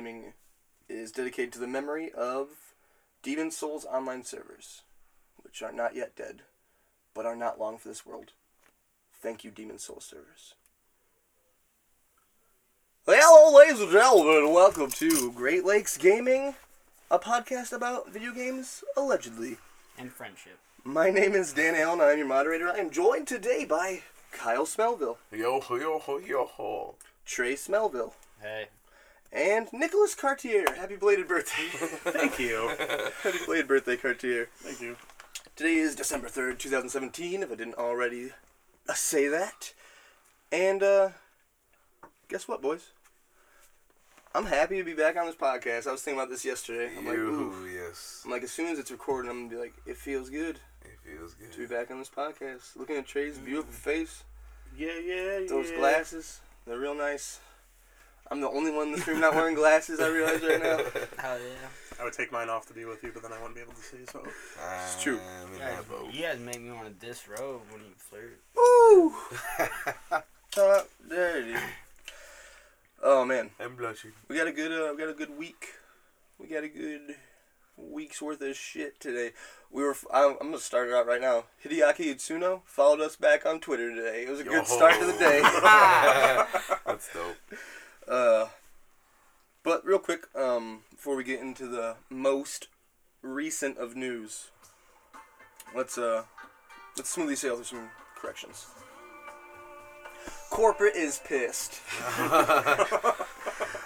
Gaming is dedicated to the memory of Demon Souls online servers, which are not yet dead, but are not long for this world. Thank you, Demon Souls servers. Hello, ladies and gentlemen, welcome to Great Lakes Gaming, a podcast about video games, allegedly. and friendship. My name is Dan Allen, I'm your moderator. I am joined today by Kyle Smellville, Yo ho yo ho yo ho. Trey Smellville, Hey, and Nicholas Cartier. Happy belated birthday. Thank you. Happy belated birthday, Cartier. Thank you. Today is December 3rd, 2017, if I didn't already uh, say that. And, uh, guess what, boys? I'm happy to be back on this podcast. I was thinking about this yesterday. I'm like, ooh. Yes. I'm like, as soon as it's recorded, I'm gonna be like, it feels good It feels good to be back on this podcast. Looking at Trey's beautiful face, Yeah, yeah, those yeah. Those glasses, they're real nice. I'm the only one in this room not wearing glasses, I realize right now. hell yeah! I would take mine off to be with you, but then I wouldn't be able to see. So It's true. I'm in You guys, you guys make me want to disrobe when you flirt. Woo! Top dirty. Oh man, I'm blushing. we got a good uh, we got a good week. We got a good week's worth of shit today. We were I'm, I'm gonna start it out right now. Hideaki Itsuno followed us back on Twitter today. It was a good start to the day. That's dope. Uh, but real quick, um, before we get into the most recent of news, let's uh, let's smoothly sail through some corrections. Corporate is pissed.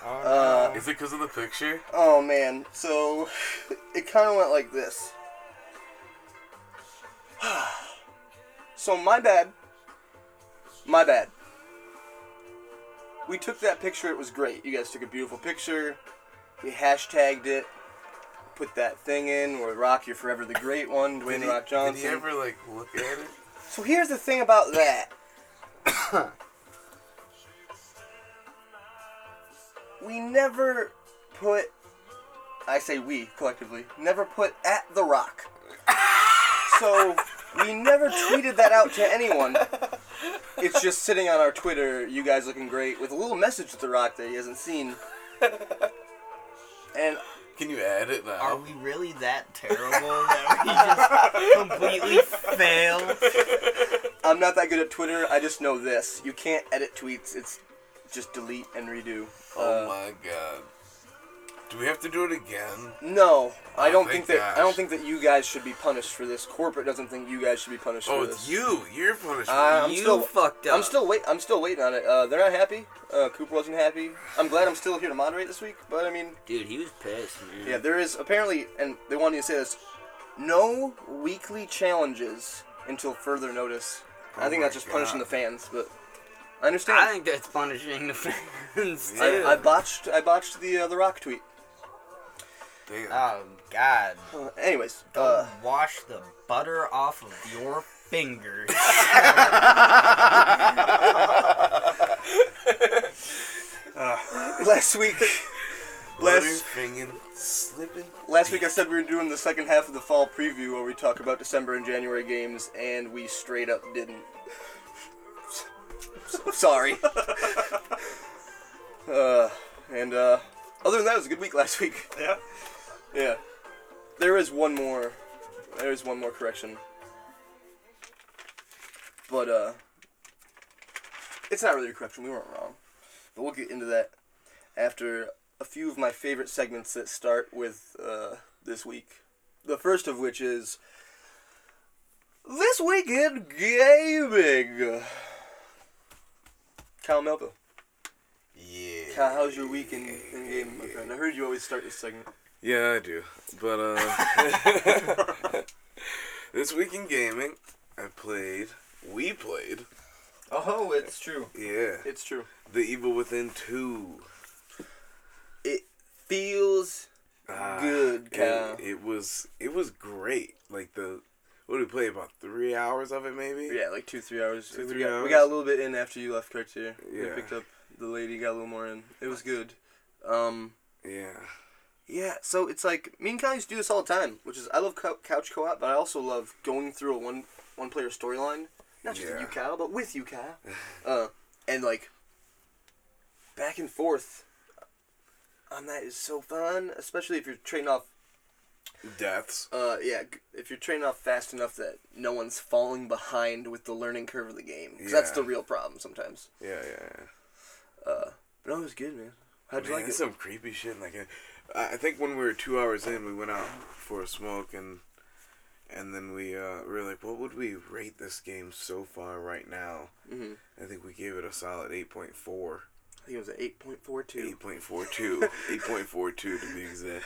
Oh, Is it because of the picture? Oh man, so it kind of went like this. so my bad. My bad. We took that picture. It was great. You guys took a beautiful picture. We hashtagged it. Put that thing in where Rock, you're forever the great one. Dwayne Did he, Rock Johnson. did he ever like look at it? So here's the thing about that. we never put, I say we collectively, never put at The Rock. So we never tweeted that out to anyone. It's just sitting on our Twitter, you guys looking great, with a little message to The Rock that he hasn't seen. And Can you add it now? are we really that terrible that we just completely fail? I'm not that good at Twitter, I just know this. You can't edit tweets, it's just delete and redo. oh Uh, my god. Do we have to do it again? No, I Oh, don't thank think that I don't think that you guys should be punished for this. Corporate doesn't think you guys should be punished for this. Oh, for it's this. you. You're punishment. Uh, I'm you still- fucked up. I'm still wait. I'm still waiting on it. Uh, they're not happy. Uh, Cooper wasn't happy. I'm glad I'm still here to moderate this week. But I mean, dude. He was pissed, man. yeah, there is apparently, and they wanted me to say this: no weekly challenges until further notice. I Oh think that's just punishing the fans, but I understand. I think that's punishing the fans. Yeah. I, I botched. I botched the uh, the Rock tweet. Damn. oh God! Uh, anyways, Don't uh, wash the butter off of your fingers. last week. Last Butterfinging, slipping. Last week I said we were doing the second half of the fall preview where we talk about December and January games, and we straight up didn't. Sorry. uh, and uh, other than that, it was a good week last week. yeah, Yeah. There is one more. There is one more correction. But uh, it's not really a correction. We weren't wrong. But we'll get into that after a few of my favorite segments that start with uh, this week. The first of which is this week in gaming. Kyle Melville. Yeah. Kyle, how's your week in, in gaming, my friend? I heard you always start this segment. Yeah, I do. But uh this week in gaming, I played we played. Oh, it's true. Yeah. It's true. The Evil Within 2. It feels Ah, Good, Kyle. It, it was it was great. Like the what did we play about 3 hours of it maybe? yeah, like two, three hours. Two, we, three got, we got a little bit in after you left Cartier. We Yeah. picked up the lady, got a little more in. It was good. Um, Yeah. Yeah, so it's like me and Kyle used to do this all the time, which is I love co- couch co-op, but I also love going through a one one player storyline, not just with Yeah. you, Kyle, but with you, Kyle. uh, and like back and forth. on that is so fun, especially if you're trading off. Deaths. Uh, yeah, if you're trading off fast enough that no one's falling behind with the learning curve of the game, 'Cause that's Yeah. the real problem sometimes. Yeah, yeah, yeah. Uh, but no, it was good, man. How'd you like it? some creepy shit. Like, uh, I think when we were two hours in, we went out for a smoke and and then we uh, we were like, what would we rate this game so far right now? hmm I think we gave it a solid eight point four. I think it was an eight point four two. Eight point four two. Eight point four two to be exact.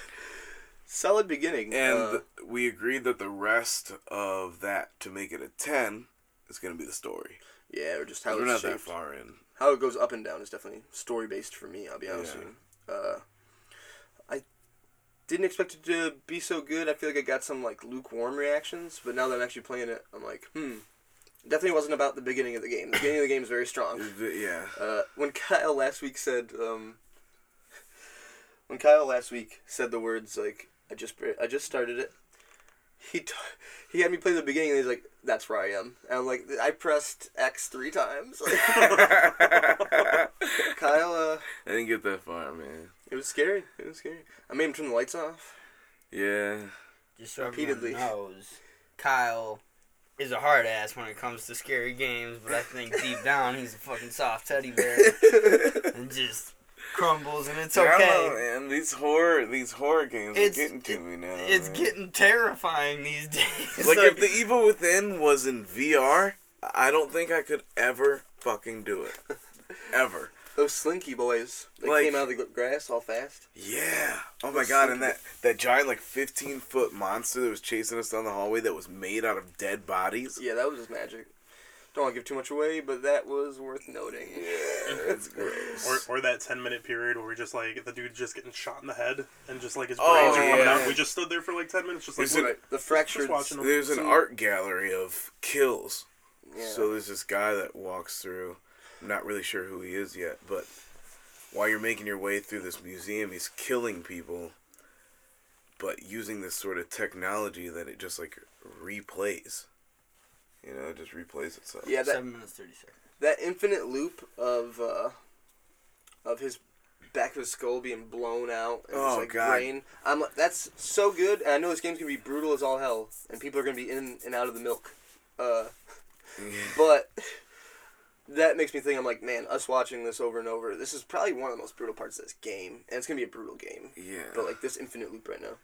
Solid beginning. And uh, we agreed that the rest of that to make it a ten is gonna be the story. yeah, or just how We're not that far in. How it goes up and down is definitely story based for me. I'll be honest Yeah. with you. Uh, didn't expect it to be so good. I feel like I got some like lukewarm reactions, but now that I'm actually playing it, I'm like, hmm. Definitely wasn't about the beginning of the game. The beginning of the game is very strong. Yeah. Uh, when Kyle last week said, um, when Kyle last week said the words like, "I just I just started it," he t- he had me play the beginning, and he's like, "That's where I am." And I'm like, I pressed X three times. Kyle, uh, I didn't get that far, man. It was scary. It was scary. I made him turn the lights off. Yeah. Just so Repeatedly. knows, Kyle is a hard ass when it comes to scary games, but I think deep down he's a fucking soft teddy bear and just crumbles, and it's I don't know, okay. man. These horror, these horror games It's- are getting to me now. It's man. getting terrifying these days. like if the Evil Within was in VR, I don't think I could ever fucking do it. Ever. Those Slinky boys, they Like- came out of the grass all fast. Yeah. Oh my god, and that that giant like 15 foot monster that was chasing us down the hallway that was made out of dead bodies. Yeah, that was just magic. Don't want to give too much away, but that was worth noting. Yeah, it's gross. Or, or that 10 minute period where we just like, the dude just getting shot in the head and just like his Oh, brains are coming yeah. out. We just stood there for like 10 minutes just like, Is what- the fractured. watching them. There's an art gallery of kills. Yeah. So there's this guy that walks through. I'm not really sure who he is yet, but while you're making your way through this museum, he's killing people, but using this sort of technology that it just like replays. You know, it just replays itself. yeah, that Seven minutes thirty seconds. that infinite loop of uh, of his back of his skull being blown out and Oh, his like God. brain. I'm that's so good. And I know this game's gonna be brutal as all hell, and people are gonna be in and out of the milk. Uh, but that makes me think. I'm like, man, us watching this over and over. This is probably one of the most brutal parts of this game, and it's gonna be a brutal game. Yeah. But like this infinite loop right now.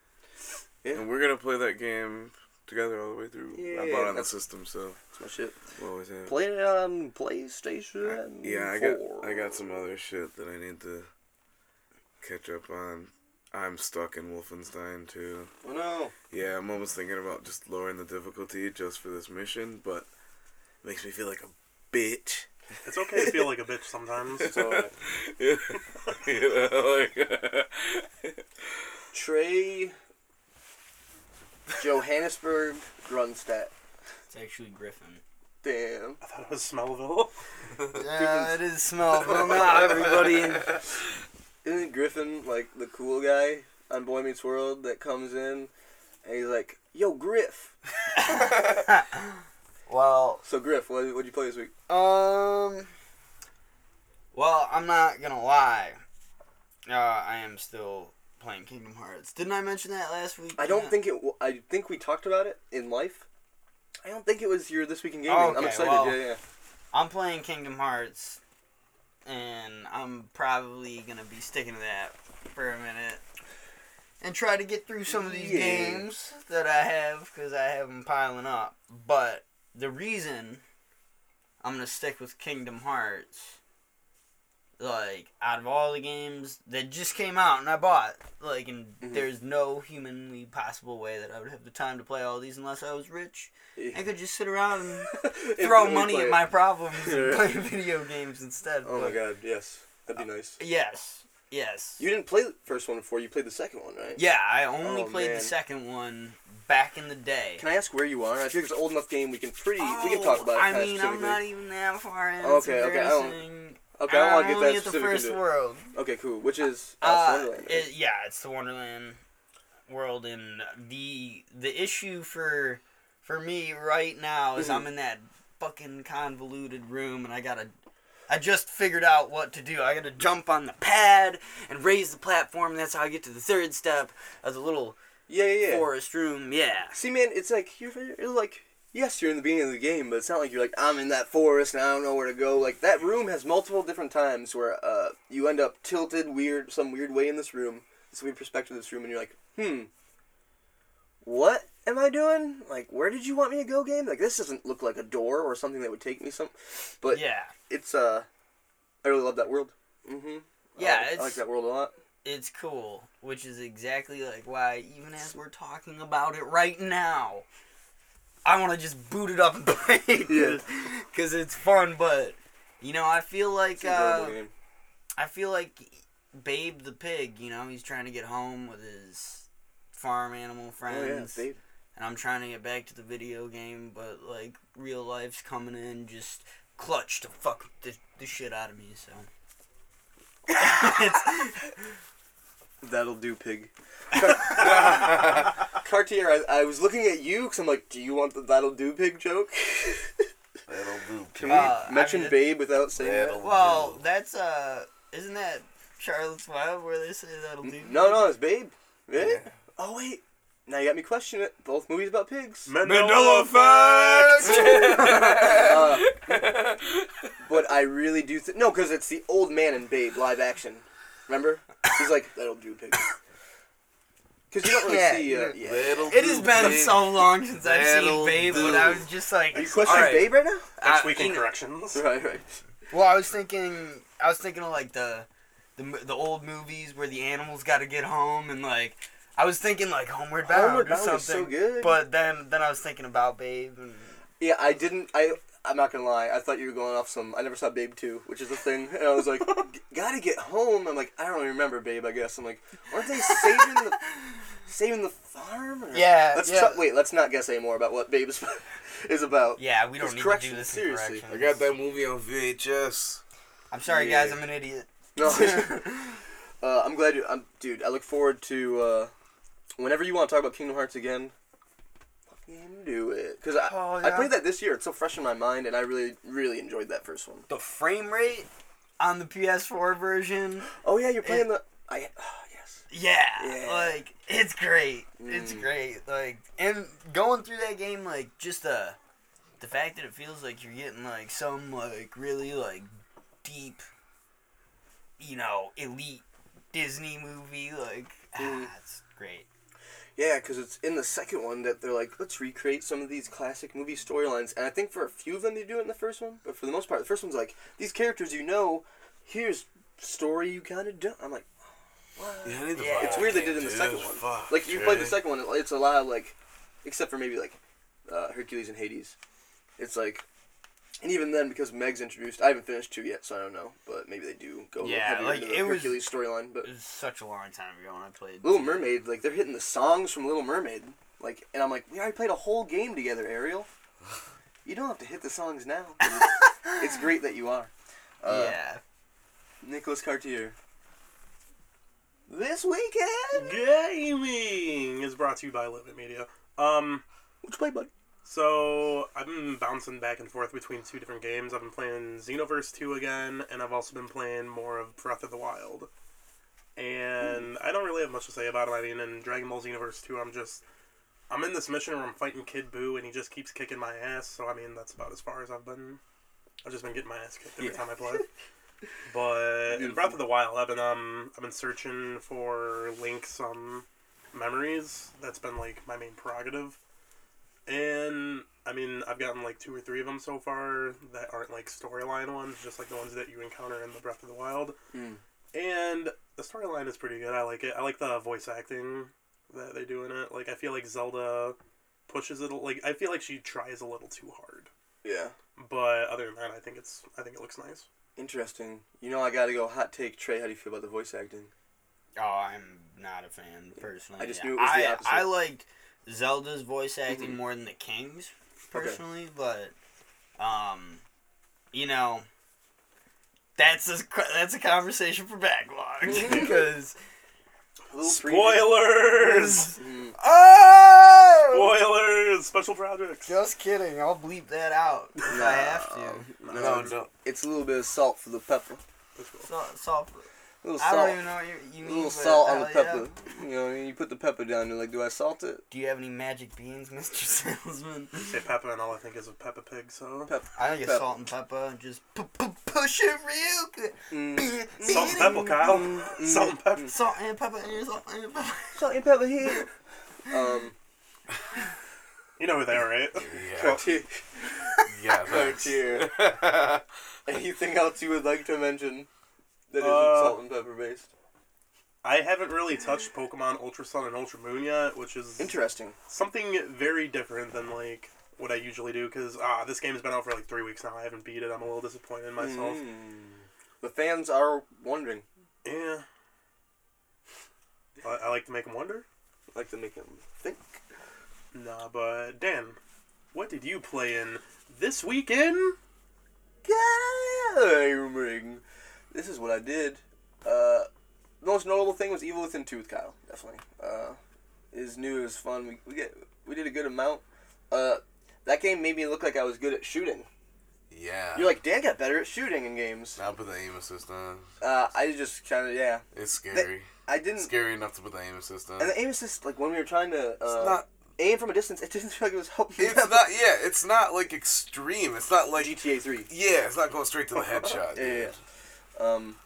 Yeah. and we're gonna play that game together all the way through. Yeah, I bought it on the system, so That's my shit. we'll always have. Played it um, on PlayStation. Yeah, I got I got some other shit that I need to catch up on. I'm stuck in Wolfenstein too. Oh no. Yeah, I'm almost thinking about just lowering the difficulty just for this mission, but it makes me feel like a bitch. It's okay to feel like a bitch sometimes. So you know, like, Trey Johannesburg Grunstadt. It's actually Griffin. Damn. I thought it was Smellville. Yeah, it is Smellville now, everybody. Isn't Griffin like the cool guy on Boy Meets World that comes in and he's like, "Yo, Griff." well, So Griff, what what'd you play this week? um, well, I'm not gonna lie. Uh, I am still playing Kingdom Hearts. Didn't I mention that last week? I don't Yeah. think it. w- I think we talked about it in life. I don't think it was your this week in gaming. I'm excited. well- yeah, yeah. I'm playing Kingdom Hearts, and I'm probably gonna be sticking to that for a minute, and try to get through some of these Yeah. games that I have because I have them piling up. But the reason I'm gonna stick with Kingdom Hearts, like out of all the games that just came out and I bought, like, and Mhm. there's no humanly possible way that I would have the time to play all these unless I was rich. I could just sit around and throw money at my problems and play video games instead. Oh my god, yes, that'd be nice. Yes, yes. You didn't play the first one before. You played the second one, right? yeah, I only Oh, played man. the second one back in the day. Can I ask where you are? I feel like it's an old enough game. We can pretty. we can talk about it. Oh, I mean, I'm not even that far in. Okay, okay, I don't- Okay, I don't want to get that at the first world. Okay, cool. Which is Uh, Wonderland. it- yeah, it's the Wonderland world, and the the issue for for me right now is Mhm. I'm in that fucking convoluted room, and I gotta I just figured out what to do. I gotta jump on the pad and raise the platform. That's how I get to the third step of the little Yeah, yeah, yeah. forest room. Yeah. See, man, it's like you're, you're like yes, you're in the beginning of the game, but it's not like you're like I'm in that forest and I don't know where to go. Like that room has multiple different times where uh you end up tilted weird some weird way in this room. This weird perspective of this room, and you're like, hmm, what am I doing? Like, where did you want me to go, game? Like this doesn't look like a door or something that would take me some. But yeah. it's uh, I really love that world. Mm-hmm. Yeah, I, like- I like that world a lot. It's cool, which is exactly like why even as we're talking about it right now, I want to just boot it up and play Yeah. because it's fun. But you know, I feel like It's an enjoyable uh. I feel like Babe the pig. You know, he's trying to get home with his farm animal Oh yeah, friends, and I'm trying to get back to the video game. But like real life's coming in, just clutch to fuck the, the shit out of me. So. It's- That'll do, pig. Cartier, I, I was looking at you because I'm like, do you want the that'll do, pig joke? That'll do. Can we Uh, I mention mean, it- babe without saying That'll- that? Well, that's uh, isn't that Charlotte's Web where they say that'll do? No, no, it's babe. Really? Yeah. Oh wait, now you got me questioning it. Both movies about pigs. Mandela effect. Uh, but I really do think no, because it's the old man in Babe live action. Remember? He's like that'll do, pig. Because you don't really Yeah, see. Uh, yeah. That'll It has been pig. so long since I've seen That'll Babe, but. I was just like, Are you questioning alright. Babe right now? Uh, Tweaking you know- corrections. Right, right. Well, I was thinking, I was thinking of like the, the the old movies where the animals got to get home, and like, I was thinking like Homeward Bound Homeward or something. is so good. But then, then I was thinking about Babe, and Yeah, I didn't. I I'm not gonna lie. I thought you were going off some. I never saw Babe two, which is a thing, and I was like, gotta get home. I'm like, I don't really remember Babe. I guess I'm like, aren't they saving the saving the farm? Or? Yeah, Let's yeah. try, wait. Let's not guess anymore about what Babe is, is about. yeah, we don't Just need to do this seriously. I got that movie on VHS. I'm sorry, Yeah. guys, I'm an idiot. No. uh, I'm glad you. I'm, dude. I look forward to uh, whenever you want to talk about Kingdom Hearts again. Do it, because I Oh, I played that this year. It's so fresh in my mind, and I really really enjoyed that first one. the frame rate on the PS4 version. Oh yeah, you're playing the. I yes. Yeah, Yeah. like it's great. It's Mm. great. Like and going through that game, like just the the fact that it feels like you're getting like some like really like deep, you know, elite Disney movie. Like Mm. ah, it's great. Yeah, because it's in the second one that they're like, let's recreate some of these classic movie storylines. And I think for a few of them they do it in the first one, but for the most part, the first one's like, these characters you know, here's story you kind of don't. I'm like, what? Yeah, I need to Yeah. It's weird they did it in the dude. second one. Fuck, Like, you played the second one, it's a lot of like, except for maybe like uh, Hercules and Hades. It's like, and even then, because Meg's introduced, I haven't finished two yet, so I don't know, but maybe they do go Yeah, like, into the it was- Hercules storyline. But It was such a long time ago when I played Little Mermaid, like they're hitting the songs from Little Mermaid, like, and I'm like, we already played a whole game together, Ariel. You don't have to hit the songs now. It's, great that you are. Uh, yeah. Nicholas Cartier. This weekend. Gaming is brought to you by Limit Media. Um, you play, bud? So I've been bouncing back and forth between two different games. I've been playing Xenoverse 2 again, and I've also been playing more of Breath of the Wild. And I don't really have much to say about it. I mean, in Dragon Ball Xenoverse 2, I'm just. I'm in this mission where I'm fighting Kid Buu, and he just keeps kicking my ass. So, I mean, that's about as far as I've been. I've just been getting my ass kicked every Yeah. time I play. But in Breath of the Wild, I've been um I've been searching for Link's um memories. That's been like my main prerogative. And I mean, I've gotten like two or three of them so far that aren't like storyline ones, just like the ones that you encounter in the Breath of the Wild. Hmm. And the storyline is pretty good. I like it. I like the voice acting that they do in it. Like I feel like Zelda pushes it. Like I feel like she tries a little too hard. Yeah. But other than that, I think it's I think it looks nice. Interesting. You know, I gotta go hot take. Trey, how do you feel about the voice acting? Oh, I'm not a fan personally. I just knew it was the opposite. I liked Zelda's voice acting Mhm. more than the King's personally, but um, you know, that's a that's a conversation for backlog because A little preview. Spoilers. Mm. oh Spoilers! Special projects. Just kidding. I'll bleep that out if I have to. No, No, it's, no. it's a little bit of salt for the pepper. Cool. Salt, salt. A little I don't even know what you, you a little salt on the hell yeah. pepper. You know, you put the pepper down. You're like, do I salt it? Do you have any magic beans, Mr. Salesman? Say pepper, and all I think is a Peppa Pig. So Pepper. I think it's Pep- salt and pepper and just pu- pu- push it real good. Mm, salt and pepper, Kyle. mm, Salt and pepper. Salt and pepper and salt and pepper. salt and pepper here. um, You know who they are, right? Yeah. Cartier. Yeah. Cartier. Anything else you would like to mention that isn't Uh, salt and pepper based? I haven't really touched Pokemon Ultra Sun and Ultra Moon yet, which is Interesting. something very different than like what I usually do. Because ah, this game's been out for like three weeks now. I haven't beat it. I'm a little disappointed in myself. Mm. The fans are wondering. Yeah. I, I like to make them wonder. I like to make them think. Nah, but Dan, what did you play in this weekend? Gaming. This is what I did. Uh, the most notable thing was Evil Within 2, Kyle. Definitely. Uh, is new. It was fun. We we get we did a good amount. Uh, that game made me look like I was good at shooting. Yeah. You're like Dan got better at shooting in games. Now put the aim assist on. Uh, I just kind of yeah. It's scary. I didn't. scary enough to put the aim assist on. And the aim assist, like when we were trying to uh, it's not. aim from a distance, it didn't feel like it was helping. It's not. Yeah. It's not like extreme. It's not like. GTA Three. Yeah. It's not going straight to the headshot. Yeah. Um,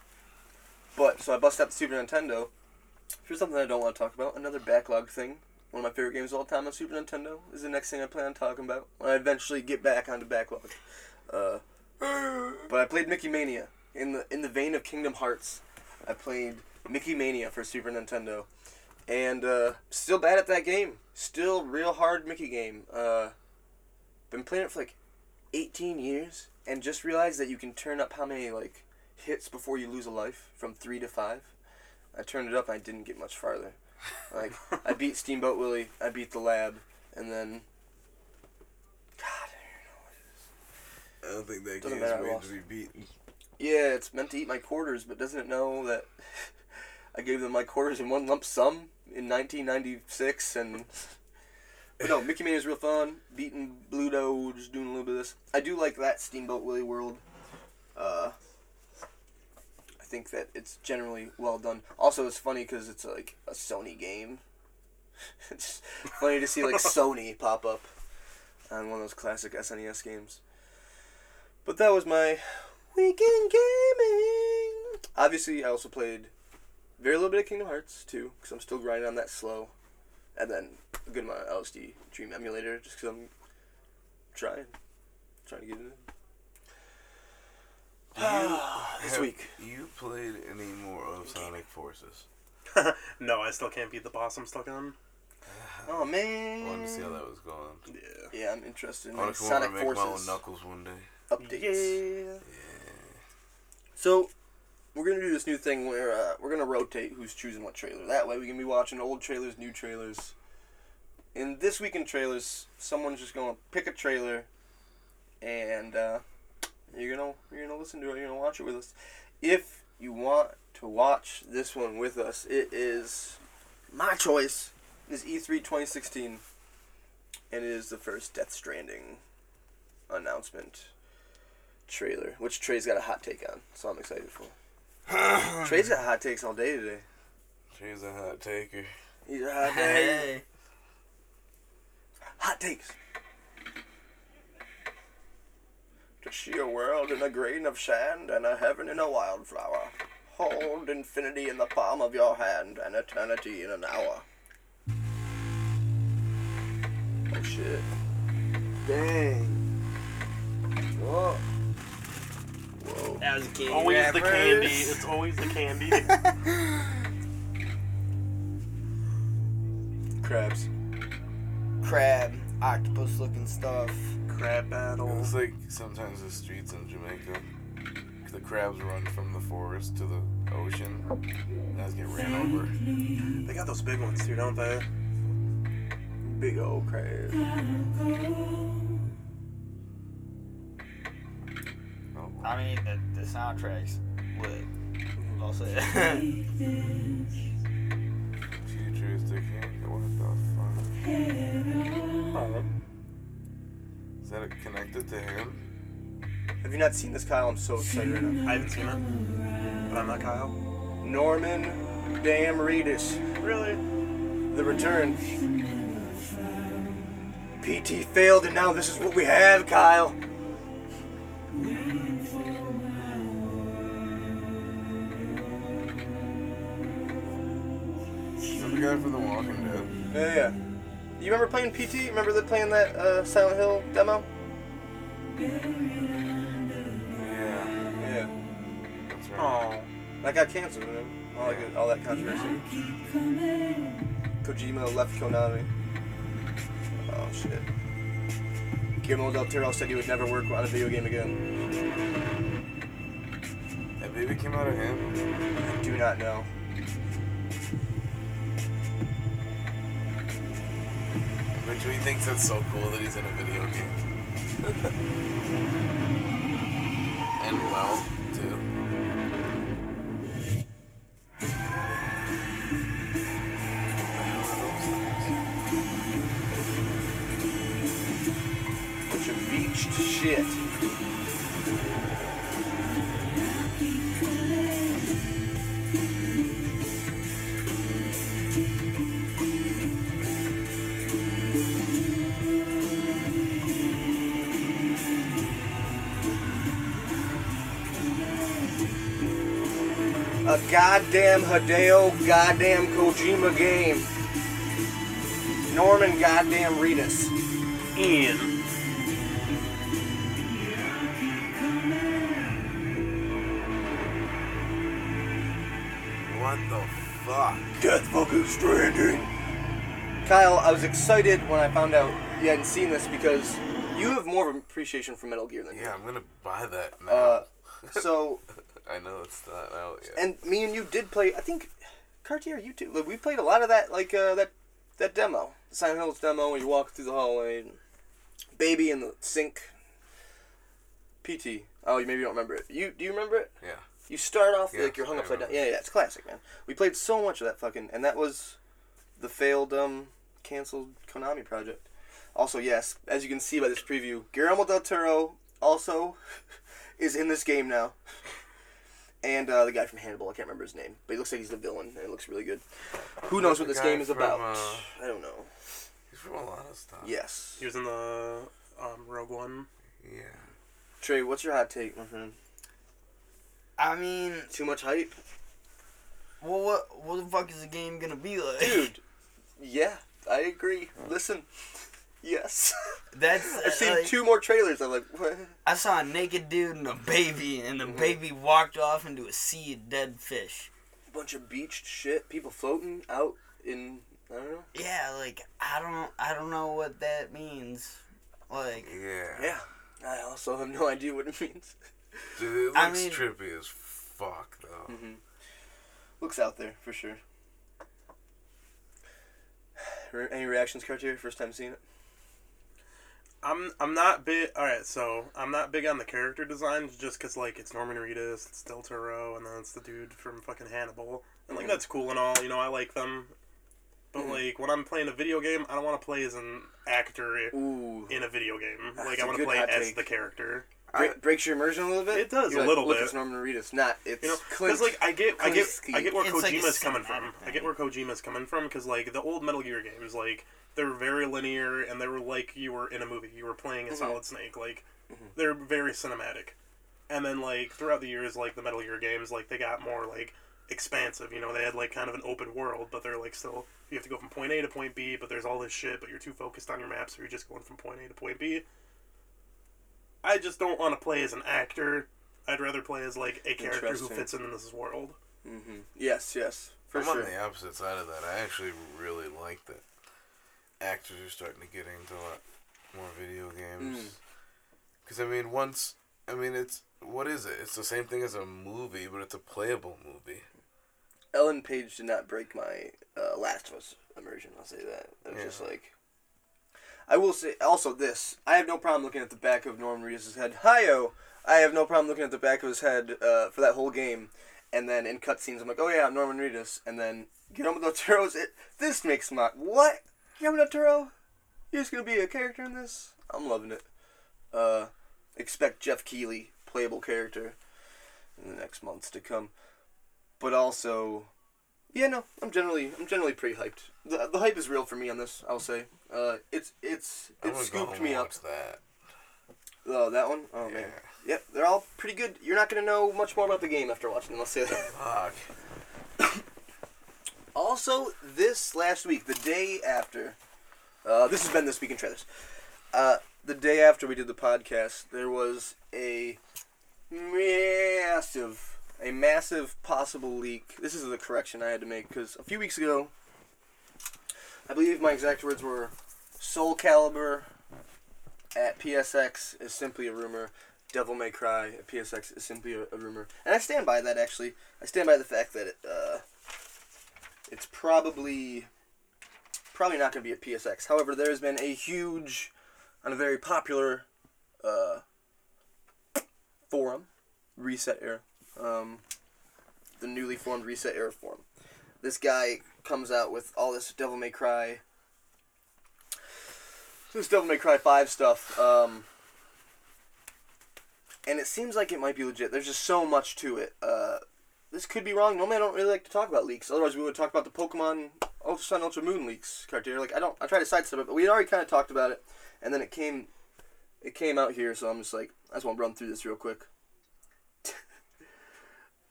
but so I bust out the Super Nintendo. Here's something I don't want to talk about. Another backlog thing. One of my favorite games of all time on Super Nintendo is the next thing I plan on talking about when I eventually get back onto backlog. Uh, but I played Mickey Mania in the in the vein of Kingdom Hearts. I played Mickey Mania for Super Nintendo, and uh, still bad at that game. Still real hard Mickey game. Uh, been playing it for like 18 years, and just realized that you can turn up how many like hits before you lose a life from three to five. I turned it up and I didn't get much farther. Like I beat Steamboat Willie, I beat the lab, and then God, I don't think that Doesn't game's I made to be beaten. yeah, it's meant to eat my quarters, but doesn't it know that I gave them my quarters in one lump sum in 1996 and. But no, Mickey Mania is real fun. Beating Bluto, just doing a little bit of this. I do like that Steamboat Willie world. Uh, I think that it's generally well done. Also, it's funny because it's like a Sony game. it's funny to see like Sony pop up on one of those classic SNES games. But that was my weekend gaming. Obviously, I also played very little bit of Kingdom Hearts 2, because I'm still grinding on that slow, and then a good amount of LSD Dream Emulator, just because I'm trying, trying to get it in. Do you, This have week. you played any more of Sonic Forces? no, I still can't beat the boss I'm stuck on. Oh man. I wanted to see how that was going. Yeah. Yeah, I'm interested I in want like, to Sonic and make my own Knuckles one day. updates. Yeah. yeah. So, we're gonna do this new thing where uh, we're gonna rotate who's choosing what trailer. That way, we can be watching old trailers, new trailers. In this week in trailers, someone's just gonna pick a trailer, and uh, you're gonna you're gonna listen to it. You're gonna watch it with us. If you want to watch this one with us, it is my choice. It is E3 2016, and it is the first Death Stranding announcement trailer, which Trey's got a hot take on, so I'm excited for. Trey's got hot takes all day today. Trey's a hot taker. He's a hot take. Hey. Hot takes. To see a world in a grain of sand and a heaven in a wildflower. Hold infinity in the palm of your hand and eternity in an hour. Oh shit. Dang. Whoa. Whoa. That was a candy Always the wrappers. candy. It's always the candy. Crabs. Crab, octopus looking stuff. Crab battle. It's like sometimes the streets in Jamaica, the crabs run from the forest to the ocean. Guys get ran over. They got those big ones too, don't they? Big old crabs. Oh, I mean, the, the soundtrack's lit. I'll say futuristic. What the fuck? Is that connected to him? Have you not seen this, Kyle? I'm so excited right now. I haven't seen it, but I'm not Kyle. Norman Damn Reedus. Really? The return. PT failed, and now this is what we have, Kyle. Is the guy from The Walking Dead? Yeah, yeah. You remember playing PT? Remember the, playing that uh, Silent Hill demo? Yeah, Yeah. that's right. Oh. That got canceled, man. All, that, all that controversy. Kojima left Konami. Oh shit. Guillermo del Toro said he would never work on a video game again. That baby came out of him. I do not know. Which he thinks it's so cool that he's in a video game. and well, goddamn Hideo goddamn Kojima game. Norman goddamn Reedus. Ian. What the fuck? Death fucking stranding. Kyle, I was excited when I found out you hadn't seen this because you have more of an appreciation for Metal Gear than me. Yeah, I'm gonna buy that now. Uh, so, I know it's not out yet. and me and you did play. I think Cartier, you too. Like, we played a lot of that, like uh, that that demo, the Silent Hills demo, when you walk through the hallway, and baby in the sink. PT. Oh, you maybe don't remember it. You do you remember it? yeah. You start off Yeah, like you're hung upside down. Yeah, yeah, it's classic, man. We played so much of that fucking, and that was the failed, um, canceled Konami project. Also, yes, as you can see by this preview, Guillermo del Toro also is in this game now. And uh, the guy from Hannibal, I can't remember his name, but he looks like he's the villain, and it looks really good. Who knows what this guy game is from, about? uh, I don't know. He's from a lot of stuff. Yes. He was in the um, Rogue One. Yeah. Trey, what's your hot take, my friend? I mean, Too much hype? well, what what the fuck is the game gonna be like? Dude, yeah, I agree. Listen, yes. that's I've seen like, two more trailers. I'm like, what? I saw a naked dude and a baby, and the Mhm. baby walked off into a sea of dead fish. A bunch of beached shit, people floating out in I don't know. Yeah, like I don't, I don't know what that means. Like, Yeah. Yeah, I also have no idea what it means. Dude, it I looks mean- trippy as fuck, though. hmm Looks out there for sure. Re- Any reactions, Cartier? First time seeing it? I'm I'm not big. All right, so I'm not big on the character designs just because like it's Norman Reedus, it's Del Toro, and then it's the dude from fucking Hannibal, and like Mhm. that's cool and all. You know, I like them. But Mhm. like when I'm playing a video game, I don't want to play as an actor Ooh, in a video game. That's like I want to play as take. the character. Break, I, breaks your immersion a little bit. It does, You're a like, little Look, bit. it's Norman Reedus. Not it's You know, because like I get I get. I get where It's like Kojima's coming from. I get where Kojima's coming from because like the old Metal Gear games, like they're very linear and they were like you were in a movie. You were playing a Mhm. Solid Snake. Like Mhm. they're very cinematic. And then like throughout the years, like the Metal Gear games, like they got more like expansive. You know, they had like kind of an open world, but they're like still you have to go from point A to point B. But there's all this shit, but you're too focused on your map, so you're just going from point A to point B. I just don't want to play as an actor. I'd rather play as like a character who fits in this world. Mm-hmm. Yes, yes, for I'm sure. on the opposite side of that. I actually really liked that actors are starting to get into a lot more video games. Mm. Because, I mean, once. I mean, it's. What is it? It's the same thing as a movie, but it's a playable movie. Ellen Page did not break my uh, Last of Us immersion. I'll say that. It was Yeah. just like. I will say also this. I have no problem looking at the back of Norman Reedus' head. Hiyo. I have no problem looking at the back of his head uh, for that whole game, and then in cutscenes I'm like, oh yeah, I'm Norman Reedus, and then get Guillermo del Toro's it. This makes my what? Del Toro, he's gonna be a character in this. I'm loving it. Uh, expect Jeff Keighley, playable character, in the next months to come. But also, yeah, no, I'm generally I'm generally pretty hyped. The, the hype is real for me on this. I'll say. Uh, it's it's it scooped me up. that. Oh, that one. Oh man. Yep, they're all pretty good. You're not gonna know much more about the game after watching them. I'll say that. Fuck. Also, this last week, the day after, uh, this has been this week in trailers. Uh, the day after we did the podcast, there was a massive, a massive possible leak. This is the correction I had to make because a few weeks ago, I believe my exact words were, "Soul Calibur at PSX is simply a rumor." Devil May Cry at PSX is simply a, a rumor, and I stand by that. Actually, I stand by the fact that it, uh, it's probably probably not going to be at PSX. However, there has been a huge, on a very popular uh, forum, Reset Era, um, the newly formed Reset Era forum. This guy comes out with all this Devil May Cry, this Devil May Cry Five stuff. Um, and it seems like it might be legit. There's just so much to it. Uh, this could be wrong. Normally, I don't really like to talk about leaks. Otherwise, we would talk about the Pokemon Ultra Sun, Ultra Moon leaks cartier. Like I don't, I try to sidestep it, but we already kind of talked about it, and then it came, it came out here. So I'm just like, I just want to run through this real quick.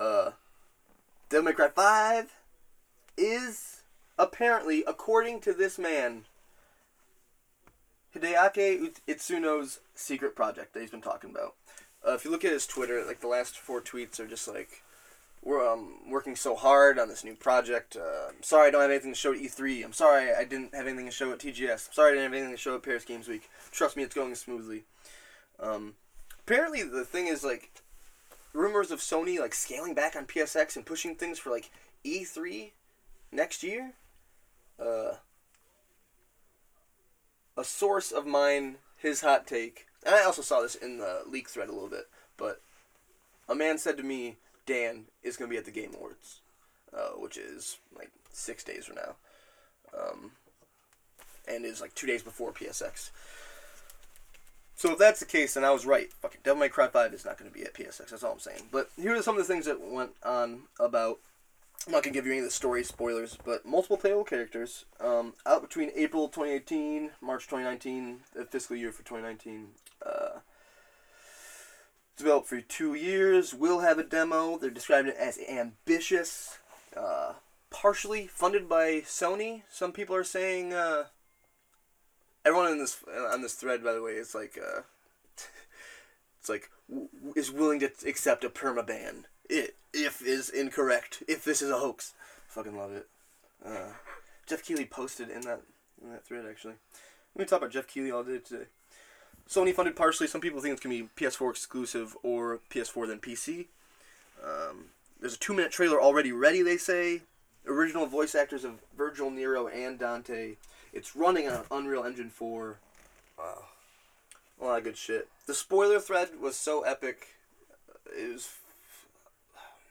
uh, Devil May Cry Five is apparently, according to this man, Hideaki Itsuno's secret project that he's been talking about. Uh, if you look at his Twitter, like the last four tweets are just like, "We're um, working so hard on this new project. Uh, I'm sorry I don't have anything to show at E3. I'm sorry I didn't have anything to show at TGS. I'm sorry I didn't have anything to show at Paris Games Week. Trust me, it's going smoothly." Um, apparently, the thing is like, rumors of Sony like scaling back on PSX and pushing things for like E3 next year. Uh, a source of mine, his hot take, and I also saw this in the leak thread a little bit, but a man said to me, Dan is going to be at the Game Awards, uh, which is like six days from now, um, and is like two days before PSX. So if that's the case, then I was right. Fucking Devil May Cry 5 is not going to be at PSX, that's all I'm saying. But here are some of the things that went on about I'm not gonna give you any of the story spoilers, but multiple playable characters. Um, out between April 2018, March 2019, the fiscal year for 2019. Uh, developed for two years. Will have a demo. They're describing it as ambitious. Uh, partially funded by Sony. Some people are saying. Uh, everyone in this on this thread, by the way, is like. Uh, it's like w- is willing to accept a perma ban. It if is incorrect. If this is a hoax, fucking love it. Uh, Jeff Keighley posted in that in that thread actually. Let me talk about Jeff Keighley all day today. Sony funded partially. Some people think it's gonna be PS4 exclusive or PS4 then PC. Um, there's a two-minute trailer already ready. They say original voice actors of Virgil, Nero, and Dante. It's running on Unreal Engine 4. Wow. A lot of good shit. The spoiler thread was so epic. It was.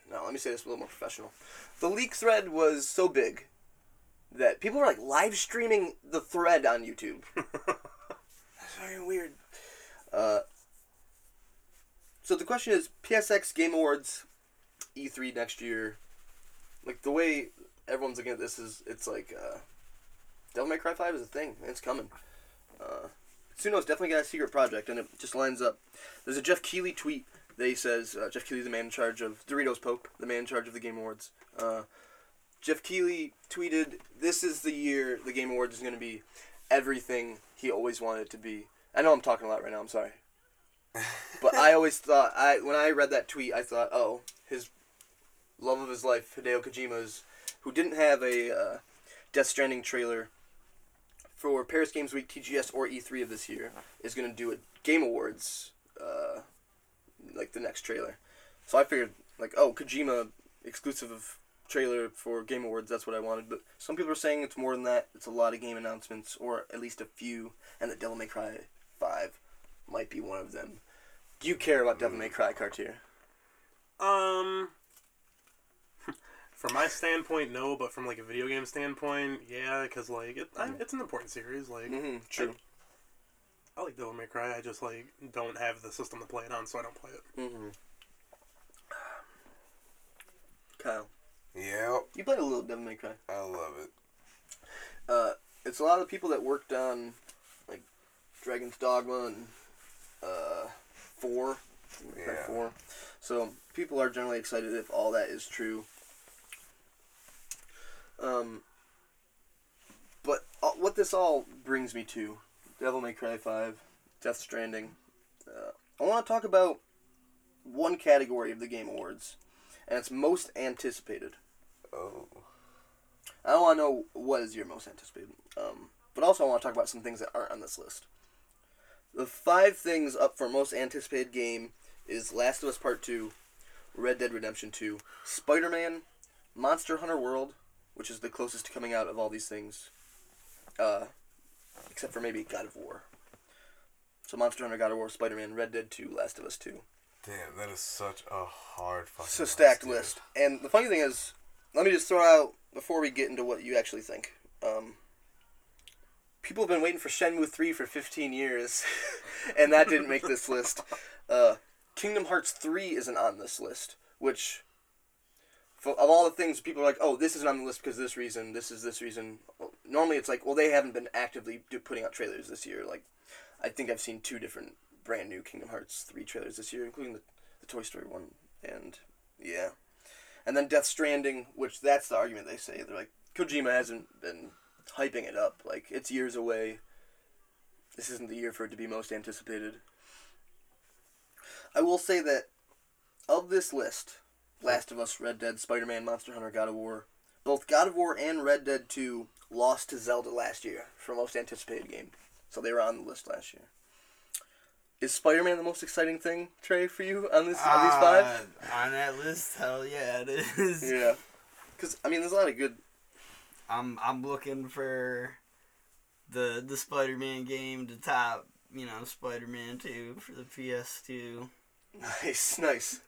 No, let me say this a little more professional. The leak thread was so big that people were like live streaming the thread on YouTube. That's very weird. Uh, so the question is PSX Game Awards E3 next year. Like the way everyone's looking at this is it's like uh, Devil May Cry 5 is a thing. It's coming. Uh, Suno's definitely got a secret project, and it just lines up. There's a Jeff Keighley tweet that he says uh, Jeff Keighley's the man in charge of Doritos Pope, the man in charge of the Game Awards. Uh, Jeff Keighley tweeted, "This is the year the Game Awards is going to be everything he always wanted to be." I know I'm talking a lot right now. I'm sorry, but I always thought I when I read that tweet, I thought, "Oh, his love of his life, Hideo Kojima's, who didn't have a uh, Death Stranding trailer." for Paris Games Week, TGS, or E3 of this year is going to do a Game Awards, uh, like the next trailer. So I figured, like, oh, Kojima exclusive of trailer for Game Awards. That's what I wanted. But some people are saying it's more than that. It's a lot of game announcements, or at least a few, and that Devil May Cry Five might be one of them. Do you care about Devil May Cry, Cartier? Um, From my standpoint, no, but from like a video game standpoint, yeah, because like it, I, it's an important series. Like Mm-hmm. True. I like Devil May Cry, I just like don't have the system to play it on, so I don't play it. Mm-hmm. Kyle, Yep, you played a little Devil May Cry. I love it. Uh, it's a lot of people that worked on like Dragon's Dogma and uh, four, Devil May Cry Yeah. four. So people are generally excited if all that is true. Um, but uh, what this all brings me to, Devil May Cry five, Death Stranding. Uh, I want to talk about one category of the Game Awards, and it's most anticipated. Oh, I want to know what is your most anticipated. Um, but also, I want to talk about some things that aren't on this list. The five things up for most anticipated game is Last of Us Part 2, Red Dead Redemption 2, Spider Man, Monster Hunter World, which is the closest to coming out of all these things, uh, except for maybe God of War. So, Monster Hunter, God of War, Spider Man, Red Dead 2, Last of Us 2. damn, that is such a hard fucking. It's a stacked dude. list. And the funny thing is, let me just throw out before we get into what you actually think. Um, people have been waiting for Shenmue 3 for 15 years, and that didn't make this list. Uh, Kingdom Hearts 3 isn't on this list, which, for, of all the things, people are like, oh, this isn't on the list because this reason, this is this reason. Normally it's like, well, they haven't been actively do, putting out trailers this year. Like, I think I've seen two different brand new Kingdom Hearts 3 trailers this year, including the, the Toy Story one. And, yeah. And then Death Stranding, which that's the argument they say. They're like, Kojima hasn't been hyping it up. Like, it's years away. This isn't the year for it to be most anticipated. I will say that of this list, Last of Us, Red Dead, Spider Man, Monster Hunter, God of War, both God of War and Red Dead 2 lost to Zelda last year for most anticipated game. So they were on the list last year. Is Spider Man the most exciting thing, Trey, for you on this on these five? Uh, on that list, hell yeah, it is. Yeah. Because, I mean, there's a lot of good. I'm I'm looking for the the Spider-Man game to top, you know, Spider-Man 2 for the PS2. Nice, nice.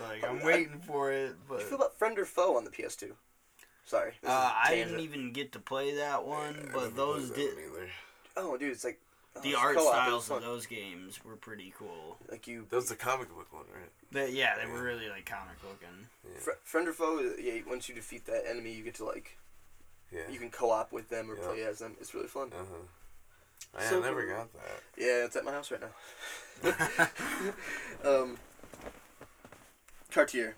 Like I'm waiting for it, What but do you feel about Friend or Foe on the PS2? Sorry. this is uh, a I tangent. didn't even get to play that one, Yeah, but those did that one either. Oh, dude, it's like. The art co-op, styles of those games were pretty cool. Like, you. That was the comic book one, right? They, yeah, they Yeah. were really like comic looking. Yeah. Fr- friend or Foe, yeah, once you defeat that enemy, you get to, like. yeah. You can co op with them or Yeah. play as them. It's really fun. Uh huh. I So never got that. Yeah, it's at my house right now. um, Cartier.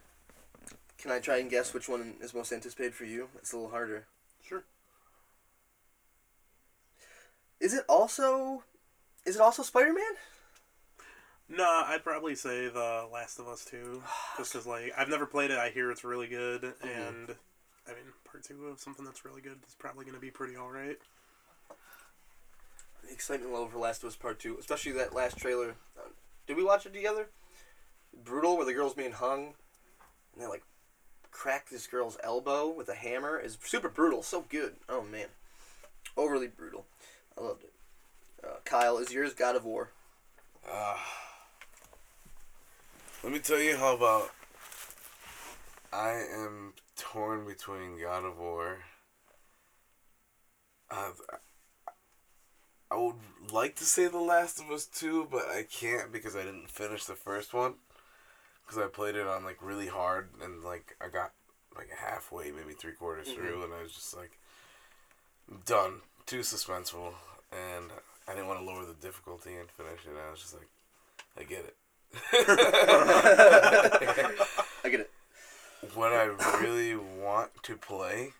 Can I try and guess which one is most anticipated for you? It's a little harder. Sure. Is it also? Is it also Spider Man? No, I'd probably say The Last of Us 2. Just because, like, I've never played it. I hear it's really good. And, I mean, part two of something that's really good is probably going to be pretty alright. The excitement level for Last of Us Part Two, especially that last trailer. Uh, did we watch it together? Brutal, where the girl's being hung, and they like crack this girl's elbow with a hammer. is super brutal. So good. Oh man, overly brutal. I loved it. Uh, Kyle, is yours God of War? Uh, let me tell you how about I am torn between God of War. Uh, I would like to say The Last of Us 2, but I can't because I didn't finish the first one. Because I played it on like really hard and like I got like halfway, maybe three quarters Mhm. through, and I was just like done. Too suspenseful, and I didn't want to lower the difficulty and finish it. I was just like, I get it. I get it. what I really want to play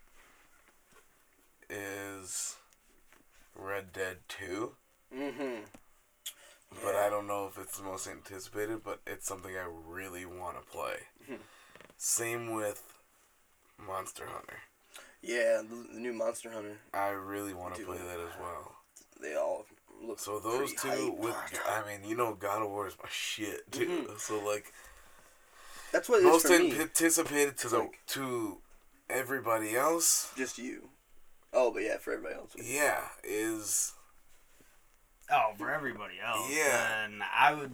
is Red Dead 2, Mm-hmm. but I don't know if it's the most anticipated, but it's something I really want to play. Mhm. Same with Monster Hunter. Yeah, the, the new Monster Hunter. I really want to play that as well. They all look. So those two, hype. with I mean, you know, God of War is my shit too. Mhm. So like, That's what it is most for me. anticipated to the Like- to everybody else. Just you. Oh, but yeah, for everybody else. Yeah, is Oh, for everybody else. Yeah. And I would.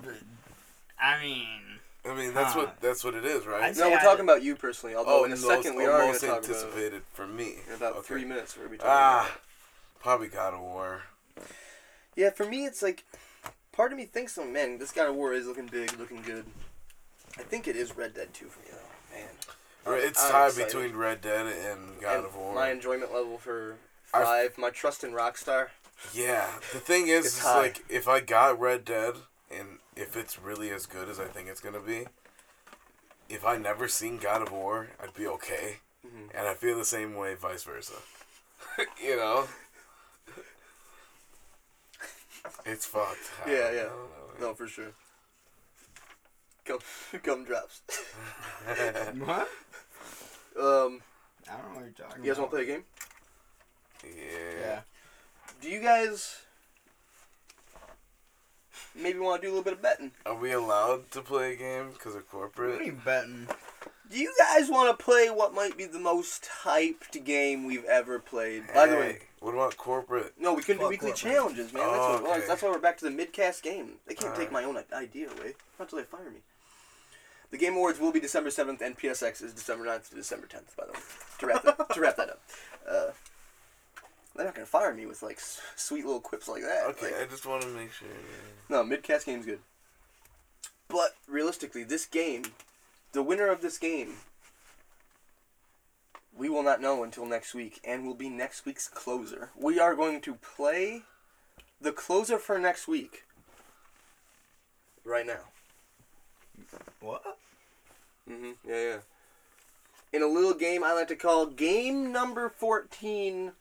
I mean, I mean, that's Huh. what that's what it is, right? No, we're I- talking about you personally. Although oh, in a most, second we oh, are going most to talk about anticipated for me. in about Okay. three minutes. We're gonna be talking Ah, about. probably God of War. Yeah, for me, it's like part of me thinks, oh man, this God of War is looking big, looking good. I think it is Red Dead 2 for me though, man. Or It's I'm tied excited. between Red Dead and God And of War. My enjoyment level for I've- five, my trust in Rockstar. Yeah, the thing is, It's is like if I got Red Dead and if it's really as good as I think it's gonna be, if I never seen God of War, I'd be okay, Mhm. and I feel the same way, vice versa. you know, it's fucked. I Yeah, don't- yeah. Know, No, for sure. Gum, gum drops. What? Um, I don't know what you're talking you guys want to play a game? yeah. Yeah. Do you guys maybe want to do a little bit of betting? Are we allowed to play a game because of What are corporate? you betting? Do you guys want to play what might be the most hyped game we've ever played? By the way, what about corporate? no, we couldn't do weekly corporate. challenges, man. That's, Oh, what okay. That's why we're back to the midcast game. They can't take Alright. my own idea away. Not until they fire me. The Game Awards will be December 7th, and PSX is December 9th to December 10th, by the way. To wrap that, to wrap that up. Uh, they're not going to fire me with, like, s- sweet little quips like that. Okay, Like, I just want to make sure. No, midcast game's good. But realistically, this game, the winner of this game, we will not know until next week, and will be next week's closer. We are going to play the closer for next week right now. What? Mm-hmm. Yeah, yeah. In a little game I like to call Game Number 14,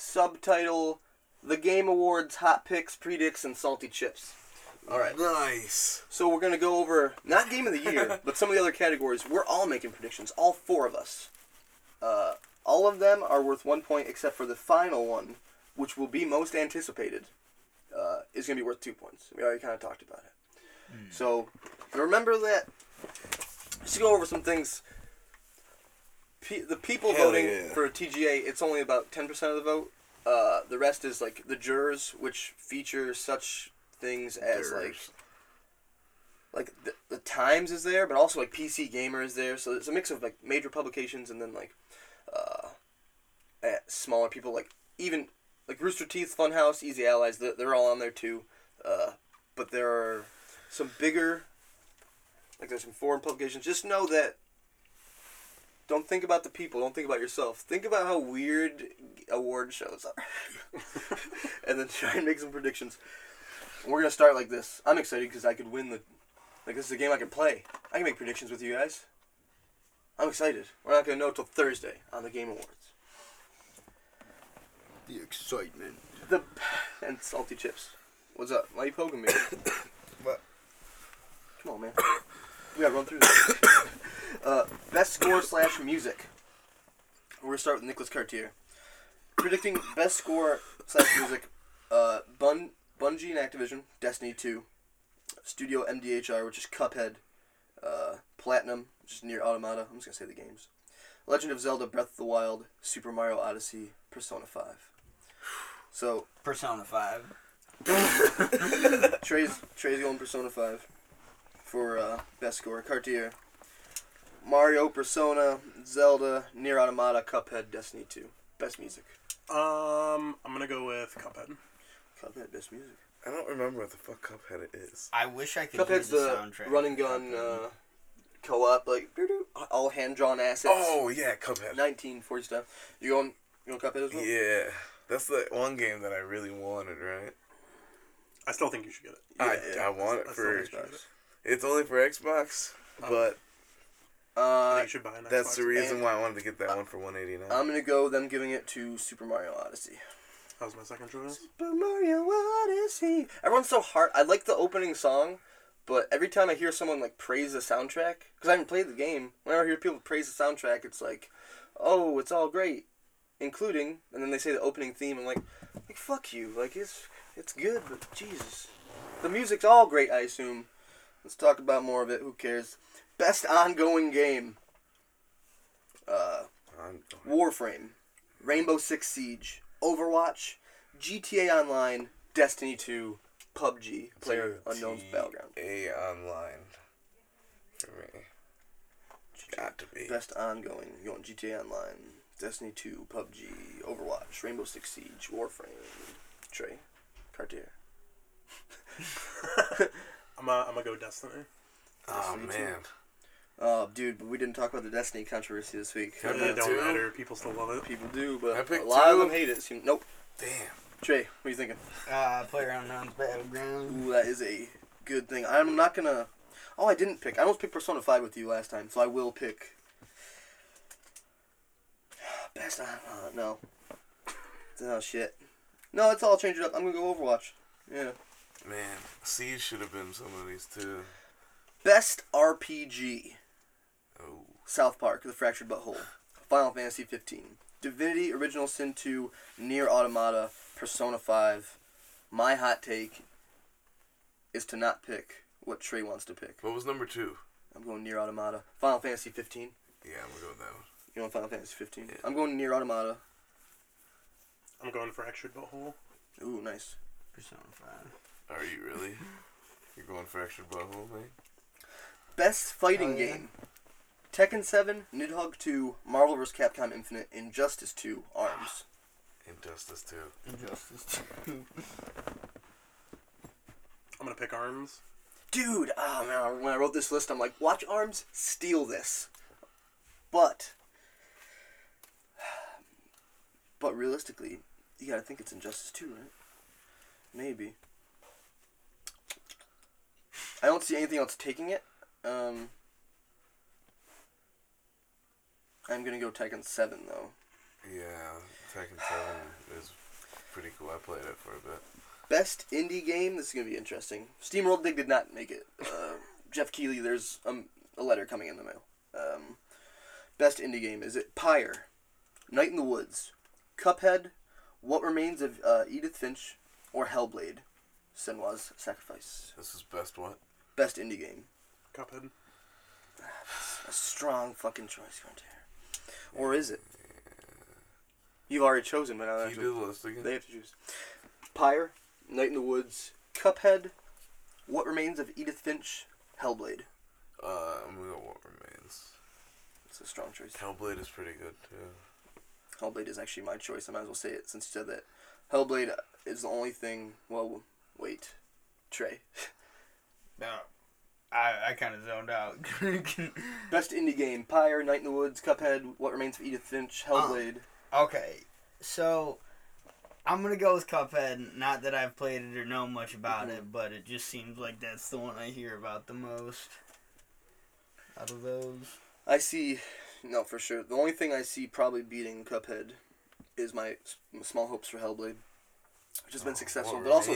subtitle The Game Awards Hot Picks, Predicts, and Salty Chips. Alright. Nice. So we're gonna go over not game of the year, but some of the other categories. We're all making predictions, all four of us. Uh, all of them are worth one point, except for the final one, which will be most anticipated. Uh, is gonna be worth two points. We already kind of talked about it. So remember that. Let's go over some things. Pe- the people Hell voting yeah. for a TGA, it's only about ten percent of the vote. Uh, the rest is like the jurors, which feature such things as like like the, the Times is there, but also like PC Gamer is there. So it's a mix of like major publications and then like uh, eh, smaller people like even like Rooster Teeth, Funhouse, Easy Allies. They're, they're all on there too. Uh, but there are some bigger like there's some foreign publications. Just know that. Don't think about the people. Don't think about yourself. Think about how weird award shows are, and then try and make some predictions. We're gonna start like this. I'm excited because I could win the. Like this is a game I can play. I can make predictions with you guys. I'm excited. We're not gonna know till Thursday on the Game Awards. The excitement. The and salty chips. What's up? Why are you poking me? What? Come on, man. We gotta run through this. uh, best score slash music. We're gonna start with Nicholas Cartier. Predicting best score slash music. Uh, Bun Bungie and Activision, Destiny 2, Studio MDHR, which is Cuphead, uh, Platinum, which is Nier Automata. I'm just gonna say the games. Legend of Zelda: Breath of the Wild, Super Mario Odyssey, Persona 5. So Persona 5. Trey's Trey's going Persona Five for uh, best score. Cartier, Mario, Persona, Zelda, Nier Automata, Cuphead, Destiny Two. Best music. Um, I'm gonna go with Cuphead. Cuphead, best music. I don't remember what the fuck Cuphead is. I wish I could Cuphead's hear the, the soundtrack. run and gun uh, co-op, like all hand drawn assets. Oh yeah, Cuphead. 1940 stuff. You going? You going Cuphead as well? Yeah, that's the one game that I really wanted. Right? I still think you should get it. I, Yeah, I want it I still for. think you it. It's only for Xbox, but I Uh, think should buy an that's Xbox. the reason and- why I wanted to get that one for one eighty nine. I'm gonna go them giving it to Super Mario Odyssey. That was my second choice. Super Mario Odyssey. Everyone's so hard. I like the opening song, but every time I hear someone like praise the soundtrack, because I haven't played the game, whenever I hear people praise the soundtrack, it's like, oh, it's all great, including, and then they say the opening theme. I'm like, like fuck you. Like it's it's good, but Jesus, the music's all great. I assume. Let's talk about more of it. Who cares? Best ongoing game. Uh, Warframe, Rainbow Six Siege, Overwatch, GTA Online, Destiny 2, PUBG, Player GTA Unknown's Battleground. A online for me. Got to be best ongoing. You want GTA Online, Destiny 2, PUBG, Overwatch, Rainbow Six Siege, Warframe, Trey, Cartier. I'm gonna I'm go Destiny. Oh man. 2. Oh, dude, but we didn't talk about the Destiny controversy this week. I it don't matter. People still love it. People do, but a picked lot of them hate it. Nope. Damn. Trey, what are you thinking? Uh, PlayerUnknown's Battleground. Ooh, that is a good thing. I'm not gonna. Oh, I didn't pick. I almost picked Persona Five with you last time, so I will pick. Best. Uh, uh, no. Oh shit. No, it's all change it up. I'm gonna go Overwatch. Yeah. Man, Siege should have been some of these too. Best RPG. Oh. South Park, The Fractured Butthole, Final Fantasy 15, Divinity, Original Sin 2, Nier Automata, Persona 5. My hot take is to not pick what Trey wants to pick. What was number two? I'm going Nier Automata. Final Fantasy 15. Yeah, I'm gonna go with that one. You want Final Fantasy 15? Yeah. I'm going Nier Automata. I'm going fractured butthole. Ooh, nice. Persona 5. Are you really? You're going fractured butthole, man? Best fighting Oh, yeah. game. Tekken 7, Nidhogg 2, Marvel vs. Capcom Infinite, Injustice 2, ARMS. Injustice 2. Injustice 2. I'm gonna pick arms. Dude, oh man, when I wrote this list, I'm like, watch ARMS, steal this. But, but realistically, you gotta think it's Injustice 2, right? Maybe. I don't see anything else taking it. Um, I'm gonna go Tekken 7, though. Yeah, Tekken 7 is pretty cool. I played it for a bit. Best indie game. This is gonna be interesting. SteamWorld Dig did not make it. Uh, Jeff Keighley, there's um, a letter coming in the mail. Um, best indie game is it Pyre, Night in the Woods, Cuphead, What Remains of uh, Edith Finch, or Hellblade, Senua's Sacrifice. This is best what? Best indie game. Cuphead. A strong fucking choice, Frontier. Or is it? You've already chosen, but now Can I you have to- do the list again? They have to choose. Pyre, Night in the Woods, Cuphead, What Remains of Edith Finch, Hellblade. Uh, I'm gonna go What Remains. It's a strong choice. Hellblade is pretty good too. Hellblade is actually my choice. I might as well say it since you said that. Hellblade is the only thing. Well, wait, Trey. No. I, I kind of zoned out. Best indie game: Pyre, Night in the Woods, Cuphead, What Remains of Edith Finch, Hellblade. okay, so I'm gonna go with Cuphead. Not that I've played it or know much about Mhm. it, but it just seems like that's the one I hear about the most out of those. I see. No, for sure. The only thing I see probably beating Cuphead is my s- small hopes for Hellblade, which has been Oh, successful. But also,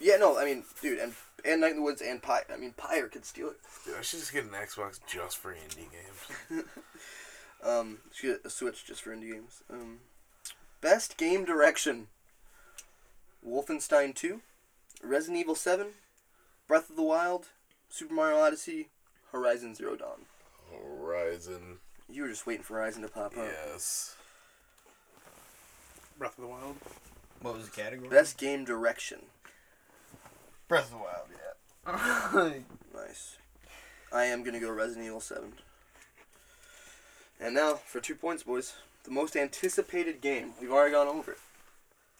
yeah, no, I mean, dude, and and Night in the Woods and Pyre. I mean, Pyre could steal it. Dude, I should just get an Xbox just for indie games. Um, should get a Switch just for indie games. Um, best game direction: Wolfenstein Two, Resident Evil Seven, Breath of the Wild, Super Mario Odyssey, Horizon Zero Dawn. Horizon. You were just waiting for Horizon to pop up. Yes. Breath of the Wild. What was the category? Best game direction. Breath of the Wild. Yeah. Nice. I am gonna go Resident Evil Seven. And now for two points, boys. The most anticipated game. We've already gone over it.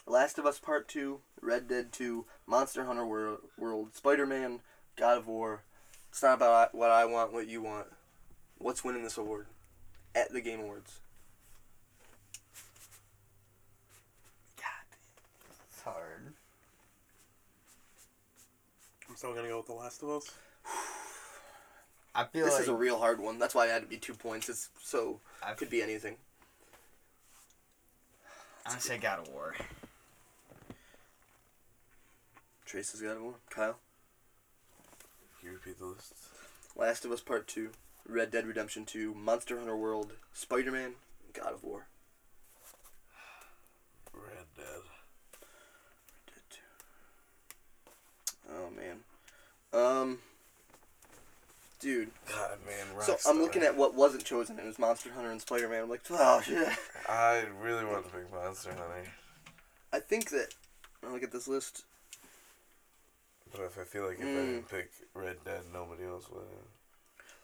Last of Us Part Two, Red Dead Two, Monster Hunter World, World Spider Man, God of War. It's not about what I want, what you want. What's winning this award at the Game Awards? it's hard. I'm still gonna go with The Last of Us. I feel This like is a real hard one. That's why I had to be two points. It's so I could be anything. I say God of War. Trace has God of War. Kyle. Can you repeat the list? Last of Us Part 2, Red Dead Redemption 2, Monster Hunter World, Spider Man, God of War. Red Dead. Dead 2. Oh, man. Um, dude. God, man. So I'm looking at what wasn't chosen. It was Monster Hunter and Spider Man. I'm like, oh, shit. I really want to pick Monster Hunter, I think that, when I look at this list, but if I feel like if I Mm. didn't pick Red Dead, nobody else would.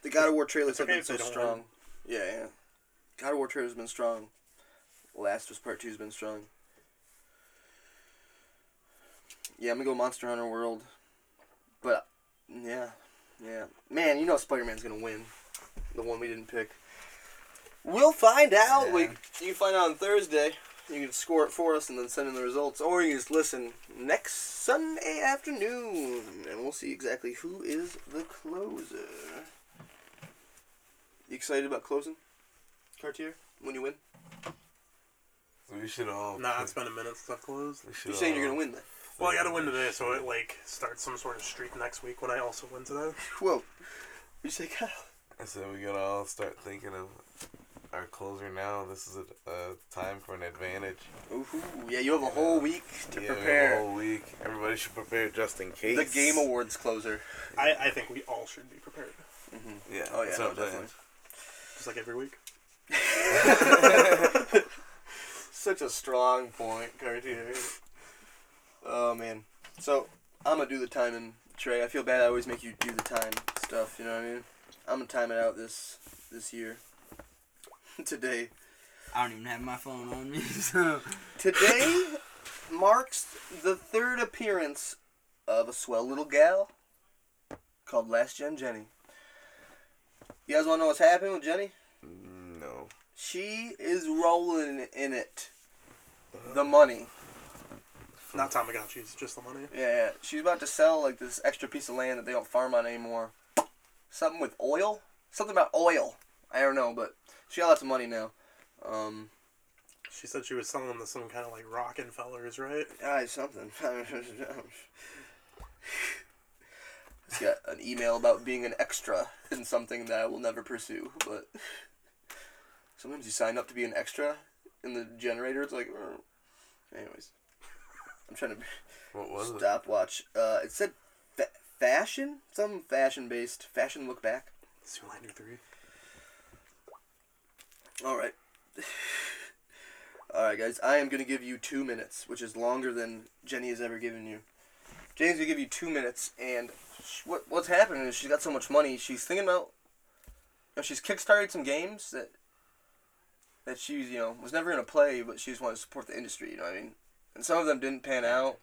The God of War trailers It's have okay been so they don't strong. Yeah, yeah. God of War trailer's been strong. Last of Us Part Two has been strong. Yeah, I'm gonna go Monster Hunter World. But yeah, yeah, man, you know Spider Man's gonna win. The one we didn't pick. We'll find out. We you can find out on Thursday. You can score it for us and then send in the results, or you can just listen next Sunday afternoon, and we'll see exactly who is the closer. You excited about closing, Cartier? When you win? We should all. Nah, it's been a minute since I've closed. You're saying you're gonna win then? Well, I gotta win today, so it like starts some sort of streak next week when I also win today. Whoa! You say Kyle? I said we gotta all start thinking of our closer now. This is a, a time for an advantage. Ooh, yeah, you have a whole week to yeah, we have prepare. a whole week. Everybody should prepare just in case. The Game Awards closer. I, I think we all should be prepared, Mhm. Yeah. Oh yeah, that's no, what I'm saying. definitely. just like every week. Such a strong point, Cartier. Oh man. So I'm gonna do the timing, Trey. I feel bad. I always make you do the time stuff. You know what I mean? I'm gonna time it out this this year. Today. I don't even have my phone on me, so Today marks the third appearance of a swell little gal called Last Gen Jenny. You guys want to know what's happening with Jenny? Mm, No. She is rolling in it. The money. Not Tamagotchis, just the money. Yeah, yeah. She's about to sell like this extra piece of land that they don't farm on anymore. Something with oil? Something about oil. I don't know, but she got lots of money now. Um, She said she was selling them to some kind of like Rockefellers, right? ah, something. It's got an email about being an extra in something that I will never pursue, but sometimes you sign up to be an extra in the generator. It's like, uh, anyways. I'm trying to What was it? stopwatch. Uh, it said fa- fashion, some fashion based fashion look back. Zoolander 3. All right. All right, guys. I am gonna give you two minutes, which is longer than Jenny has ever given you. Jenny's gonna give you two minutes, and sh- what what's happening is she's got so much money. She's thinking about. You know, she's kickstarted some games that. That she's you know was never gonna play, but she just wanted to support the industry. You know what I mean? And some of them didn't pan out,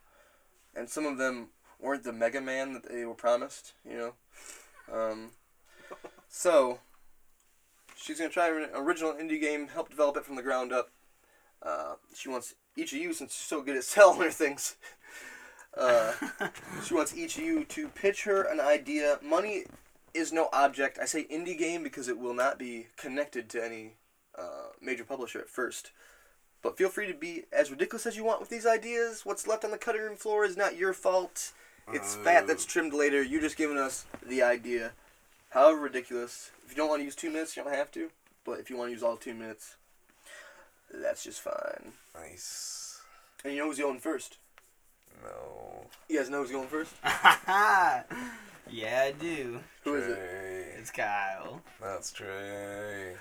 and some of them weren't the Mega Man that they were promised. You know. Um, so She's gonna try an original indie game, help develop it from the ground up. Uh, she wants each of you, since she's so good at selling her things, uh, she wants each of you to pitch her an idea. Money is no object. I say indie game because it will not be connected to any uh, major publisher at first. But feel free to be as ridiculous as you want with these ideas. What's left on the cutting room floor is not your fault. It's fat that's uh. trimmed later. You're just giving us the idea. However ridiculous. If you don't want to use two minutes, you don't have to. But if you want to use all two minutes, that's just fine. Nice. And you know who's going first? No. You guys know who's going first? yeah, I do. Who is it? It's Kyle. That's Trey.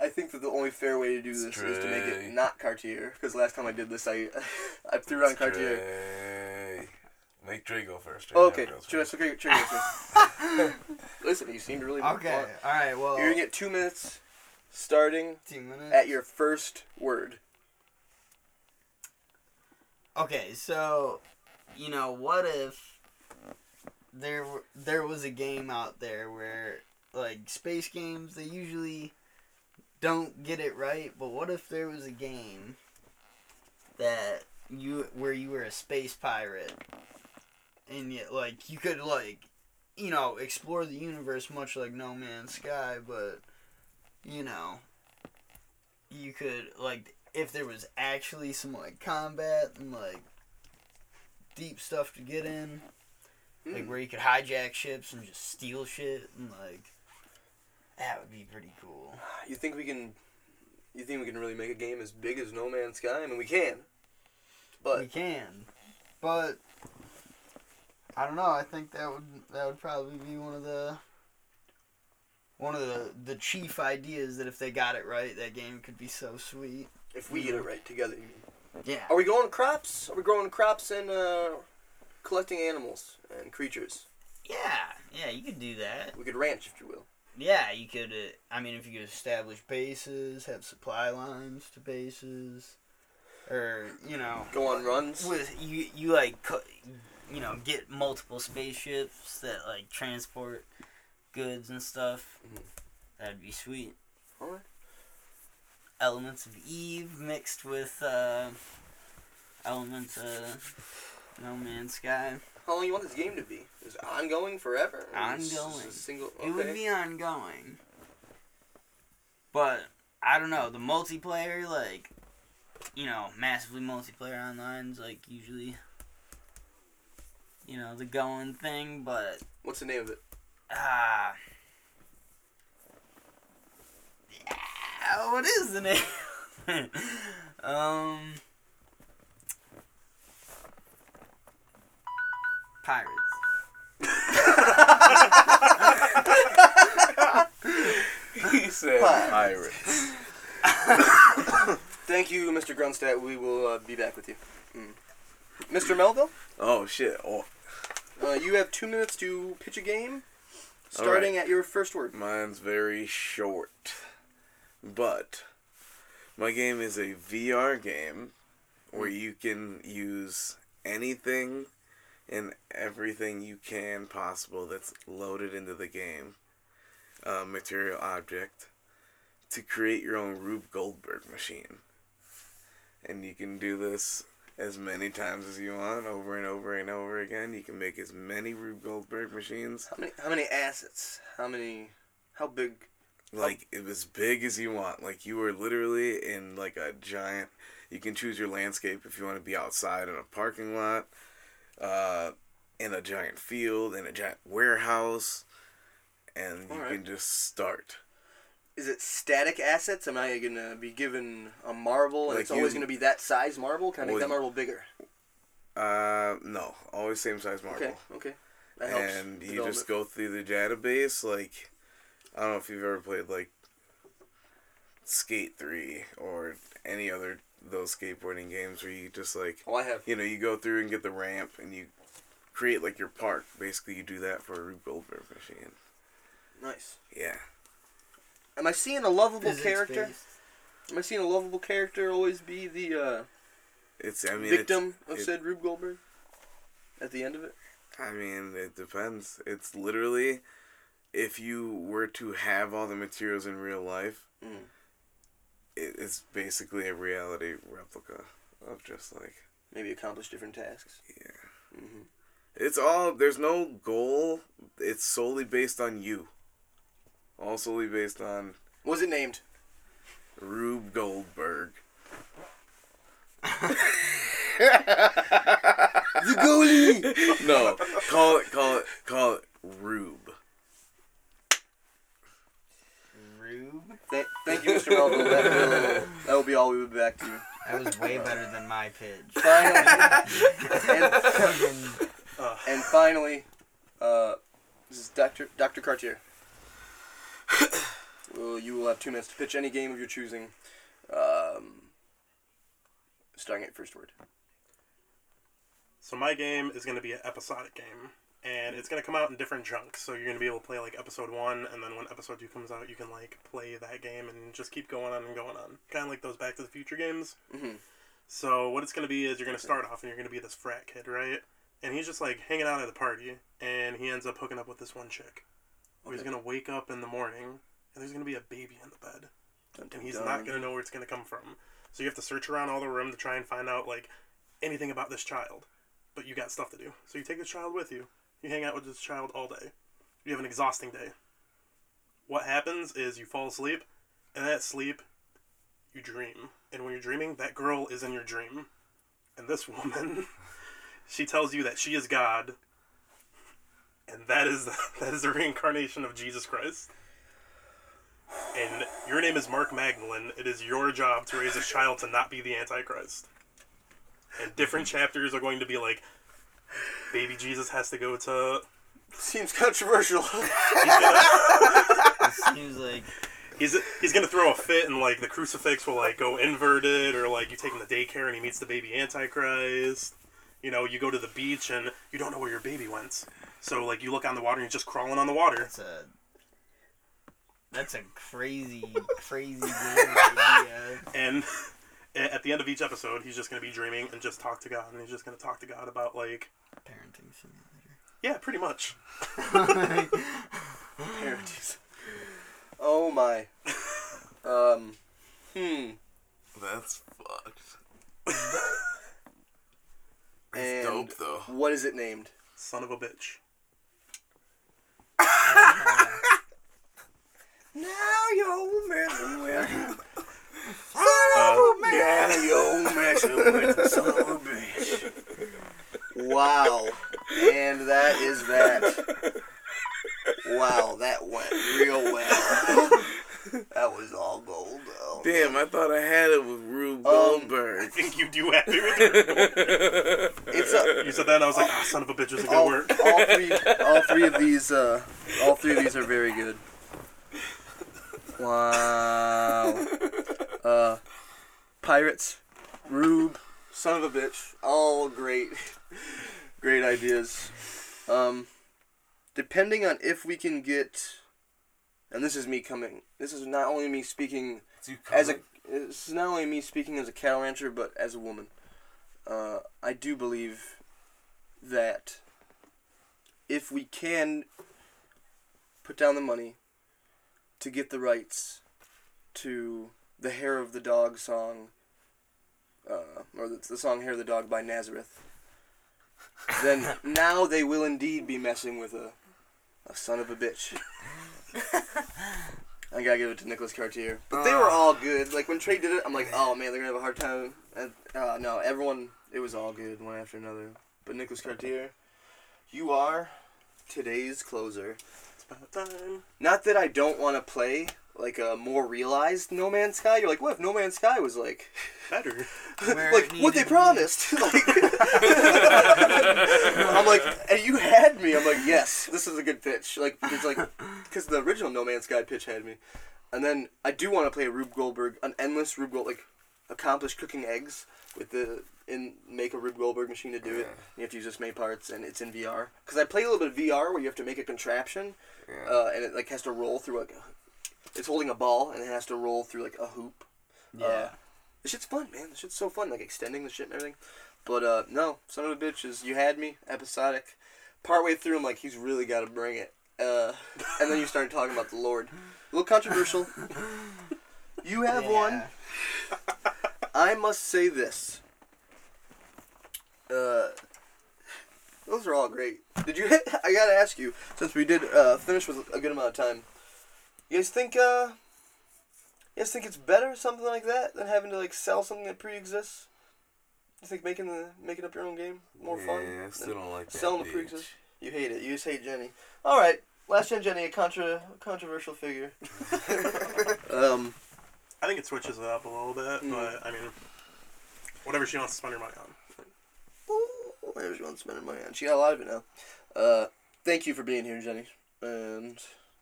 I think that the only fair way to do this is to make it not Cartier. Because last time I did this, I I threw it on It's Cartier. Trey. Make Trey go first. Trey Oh, okay, goes Trey, first. okay, Trey goes first. Listen, you seem really Okay, want- all right. Well, You're gonna get two minutes, starting two minutes. at your first word. Okay, so you know, what if there there was a game out there where like space games they usually don't get it right, but what if there was a game that you where you were a space pirate and yet like you could like you know explore the universe much like No Man's Sky, but you know you could like if there was actually some like combat and like deep stuff to get in, like Hmm. where you could hijack ships and just steal shit and like that would be pretty cool. You think we can? You think we can really make a game as big as No Man's Sky? I mean, we can. But we can, but I don't know. I think that would that would probably be one of the one of the the chief ideas that if they got it right, that game could be so sweet. if we get it right together, you mean. Yeah. Are we growing crops? Are we growing crops and uh, collecting animals and creatures? Yeah, yeah, you could do that. We could ranch, if you will. Yeah, you could. Uh, I mean, if you could establish bases, have supply lines to bases, or you know, Go on runs. with you, you like, you know, get multiple spaceships that like transport goods and stuff. Mhm. That'd be sweet. Elements of Eve mixed with uh, elements of No Man's Sky. How long you want this game to be? Is it ongoing forever? Or is Ongoing. single. It would be ongoing. But I don't know, the multiplayer, like you know, massively multiplayer online's like usually you know, the going thing, but What's the name of it? ah yeah, what is the name? um Pirates. He said Pirates. Thank you, Mr. Grunstad. We will uh, be back with you. Mm. Mr. Melville, Oh shit! Oh, uh, you have two minutes to pitch a game, starting at your first word. mine's very short, but my game is a VR game where you can use anything and everything you can possible that's loaded into the game, uh, material object, to create your own Rube Goldberg machine. And you can do this as many times as you want, over and over and over again. You can make as many Rube Goldberg machines. How many? How many assets? How many? How big? Like it was big as you want. Like you were literally in like a giant. You can choose your landscape if you want to be outside in a parking lot, uh, in a giant field, in a giant warehouse, and you Alright. can just start. Is it static assets? Am I gonna be given a marble and Like it's always you- gonna be that size marble? Can I make that marble bigger? Uh, no, always same size marble. Okay, okay. That helps. and you just go through the database. Like, I don't know if you've ever played like Skate Three or any other those skateboarding games where you just like Oh, I have. you know, you go through and get the ramp and you create like your park. Basically, you do that for a Rube Goldberg machine. Nice. Yeah. Am I seeing a lovable Physics character? based. Am I seeing a lovable character always be the uh, It's, I mean, victim it's, of it- said Rube Goldberg? At the end of it? I mean, it depends. It's literally, if you were to have all the materials in real life, Mm. It, it's basically a reality replica of just like, Maybe accomplish different tasks. yeah. hmm It's all, there's no goal. It's solely based on you. All solely based on Was it named? Rube Goldberg. The goalie! No, call it, call it, call it Rube. Rube. Th- thank you, Mr. Melville. That will, that will be all we will be back to. That was way better than my pitch. Finally, and, and finally, uh, this is Dr. Dr. Cartier. well, you will have two minutes to pitch any game of your choosing. Um, starting at first word. So my game is going to be an episodic game, and it's going to come out in different chunks. So you're going to be able to play like episode one, and then when episode two comes out, you can like play that game and just keep going on and going on, kind of like those Back to the Future games. Mhm. So what it's going to be is you're going to start off and you're going to be this frat kid, right? And he's just like hanging out at a party, and he ends up hooking up with this one chick. Well, he's going to wake up in the morning, and there's going to be a baby in the bed Dun, dun, and he's dun. not going to know where it's going to come from. So you have to search around all the room to try and find out like anything about this child. But you got stuff to do. So you take this child with you. You hang out with this child all day. You have an exhausting day. What happens is you fall asleep, and that sleep you dream. And when you're dreaming, that girl is in your dream. And this woman, she tells you that she is God. And that is the, that is the reincarnation of Jesus Christ and your name is Mark Magdalene. It is your job to raise this child to not be the Antichrist. And different chapters are going to be like, baby Jesus has to go to. Seems controversial. He's gonna, seems like he's, he's gonna throw a fit, and like the crucifix will like go inverted, or like you take him to daycare and he meets the baby Antichrist. You know, you go to the beach and you don't know where your baby went, So like you look on the water and he's just crawling on the water. That's a that's a crazy, crazy idea. And a- at the end of each episode, he's just gonna be dreaming and just talk to God, and he's just gonna talk to God about like, Parenting simulator. yeah, pretty much. Parodies. Oh my. Um. Hmm. That's fucked. It's And dope though. what is it named? Son of a bitch. Now you're messing with. Uh, Now you're messing with the son of a bitch. Wow. And that is that. Wow, that went real well. That was all gold though. Damn, I thought I had it with Rube Um, I Goldberg. think you do have it. It's a, You said that, I was like, ah, son of a bitch was a good all, word. all three all three of these uh all three of these are very good. Wow. Uh Pirates, Rube, son of a bitch, all great great ideas. Um depending on if we can get and this is me coming this is not only me speaking as a this is not only me speaking as a cattle rancher but as a woman. Uh, I do believe that if we can put down the money to get the rights to the Hair of the Dog song, uh, or the, the song Hair of the Dog by Nazareth, then now they will indeed be messing with a, a son of a bitch. I gotta give it to Nicholas Cartier. But they were all good. Like when Trey did it, I'm like, oh man, they're gonna have a hard time. And, uh, no, everyone, it was all good one after another. But Nicholas Cartier, you are today's closer. It's about time. Not that I don't want to play like a more realized No Man's Sky. You're like, what if No Man's Sky was like, Better. Like what they needed to be. promised? like, I'm like, and you had me. I'm like, yes, this is a good pitch. Like, it's like, because the original No Man's Sky pitch had me. And then I do want to play a Rube Goldberg, an endless Rube Goldberg, like, accomplish cooking eggs with the in make a Rube Goldberg machine to do it. You have to use this made parts, and it's in VR. Because I play a little bit of VR where you have to make a contraption, Yeah. uh, and it like has to roll through like, a, it's holding a ball and it has to roll through like a hoop. Yeah. Uh, this shit's fun, man. This shit's so fun, like extending the shit and everything. But uh, no, son of a bitch is you had me episodic. Partway through, I'm like, he's really got to bring it. Uh, and then you started talking about the Lord. A little controversial. You have one. Yeah. I must say this. Uh, those are all great. Did you? I gotta ask you, since we did uh, finish with a good amount of time. You guys think? Uh, you guys think it's better something like that than having to like sell something that pre-exists? You think making the making up your own game more fun? Yeah, I still don't like that. selling the pre-exists. You hate it. You just hate Jenny. All right, last gen Jenny, a contra controversial figure. um. I think it switches it up a little bit, Mm. but I mean, whatever she wants to spend her money on. Ooh, whatever she wants to spend her money on. She got a lot of it now. Uh, thank you for being here, Jenny. And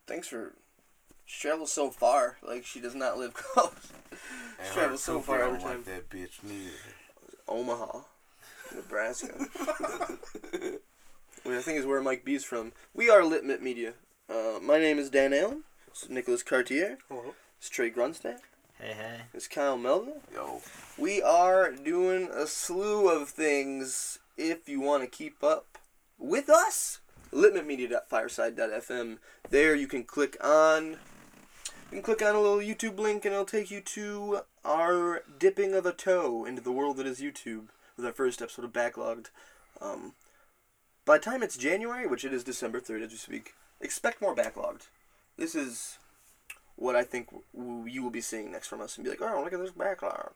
thanks for. She travels so far. Like, she does not live close. And She travels so far don't every time. like that bitch neither. Omaha, Nebraska. Which I think is where Mike B's from. We are Litmit Media. Uh, my name is Dan Allen. This is Nicholas Cartier. Hello. It's Trey Grunstad. Hey, hey. It's Kyle Melville. Yo, We are doing a slew of things if you want to keep up with us. Litmitmedia.fireside.fm. There you can click on you can click on a little YouTube link and it'll take you to our dipping of a toe into the world that is YouTube with our first episode of Backlogged. Um, by the time it's January, which it is December 3rd as we speak, expect more Backlogged. This is what I think w- you will be seeing next from us and be like, oh, look at this background.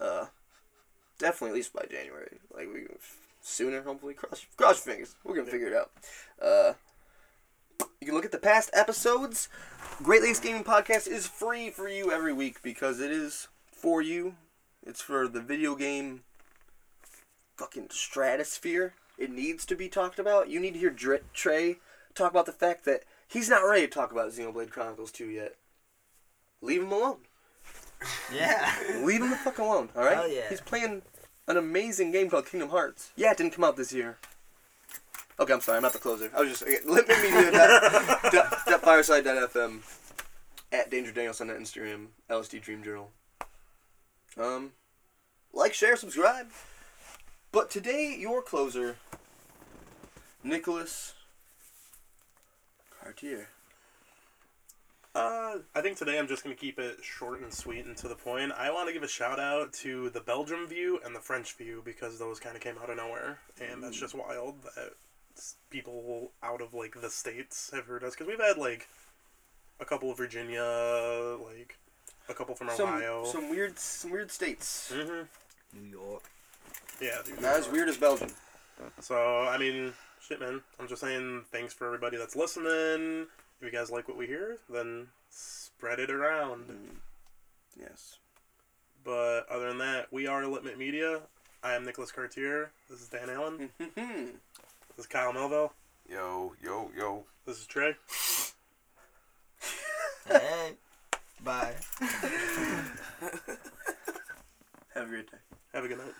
Uh, definitely at least by January. Like we sooner, hopefully. Cross cross your fingers. We're gonna figure it out. Uh, you can look at the past episodes. Great Lakes Gaming Podcast is free for you every week because it is for you. It's for the video game fucking stratosphere. It needs to be talked about. You need to hear Dre- Trey talk about the fact that he's not ready to talk about Xenoblade Chronicles 2 yet. Leave him alone. Yeah. Leave him the fuck alone, alright? Hell yeah. He's playing an amazing game called Kingdom Hearts. Yeah, it didn't come out this year. Okay, I'm sorry, I'm not the closer. I was just let me do that. That fireside.fm. at Danger Danielson on Instagram, LSD Dream Journal. Um, like, share, subscribe. But today, your closer, Nicholas Cartier. Uh, I think today I'm just going to keep it short and sweet and to the point. I want to give a shout out to the Belgium view and the French view because those kind of came out of nowhere, and that's just wild that people out of like the states have heard us because we've had like a couple of Virginia, like a couple from Some, Ohio. some weird, some weird states. hmm New York. Yeah, dude. Not as weird as Belgium. So I mean, shit, man. I'm just saying thanks for everybody that's listening. If you guys like what we hear, then spread it around. Mm. Yes. But other than that, we are Litmit Media. I am Nicholas Cartier. This is Dan Allen. This is Kyle Melville. Yo, yo, yo. This is Trey. Hey. Bye. Have a great day. Have a good night.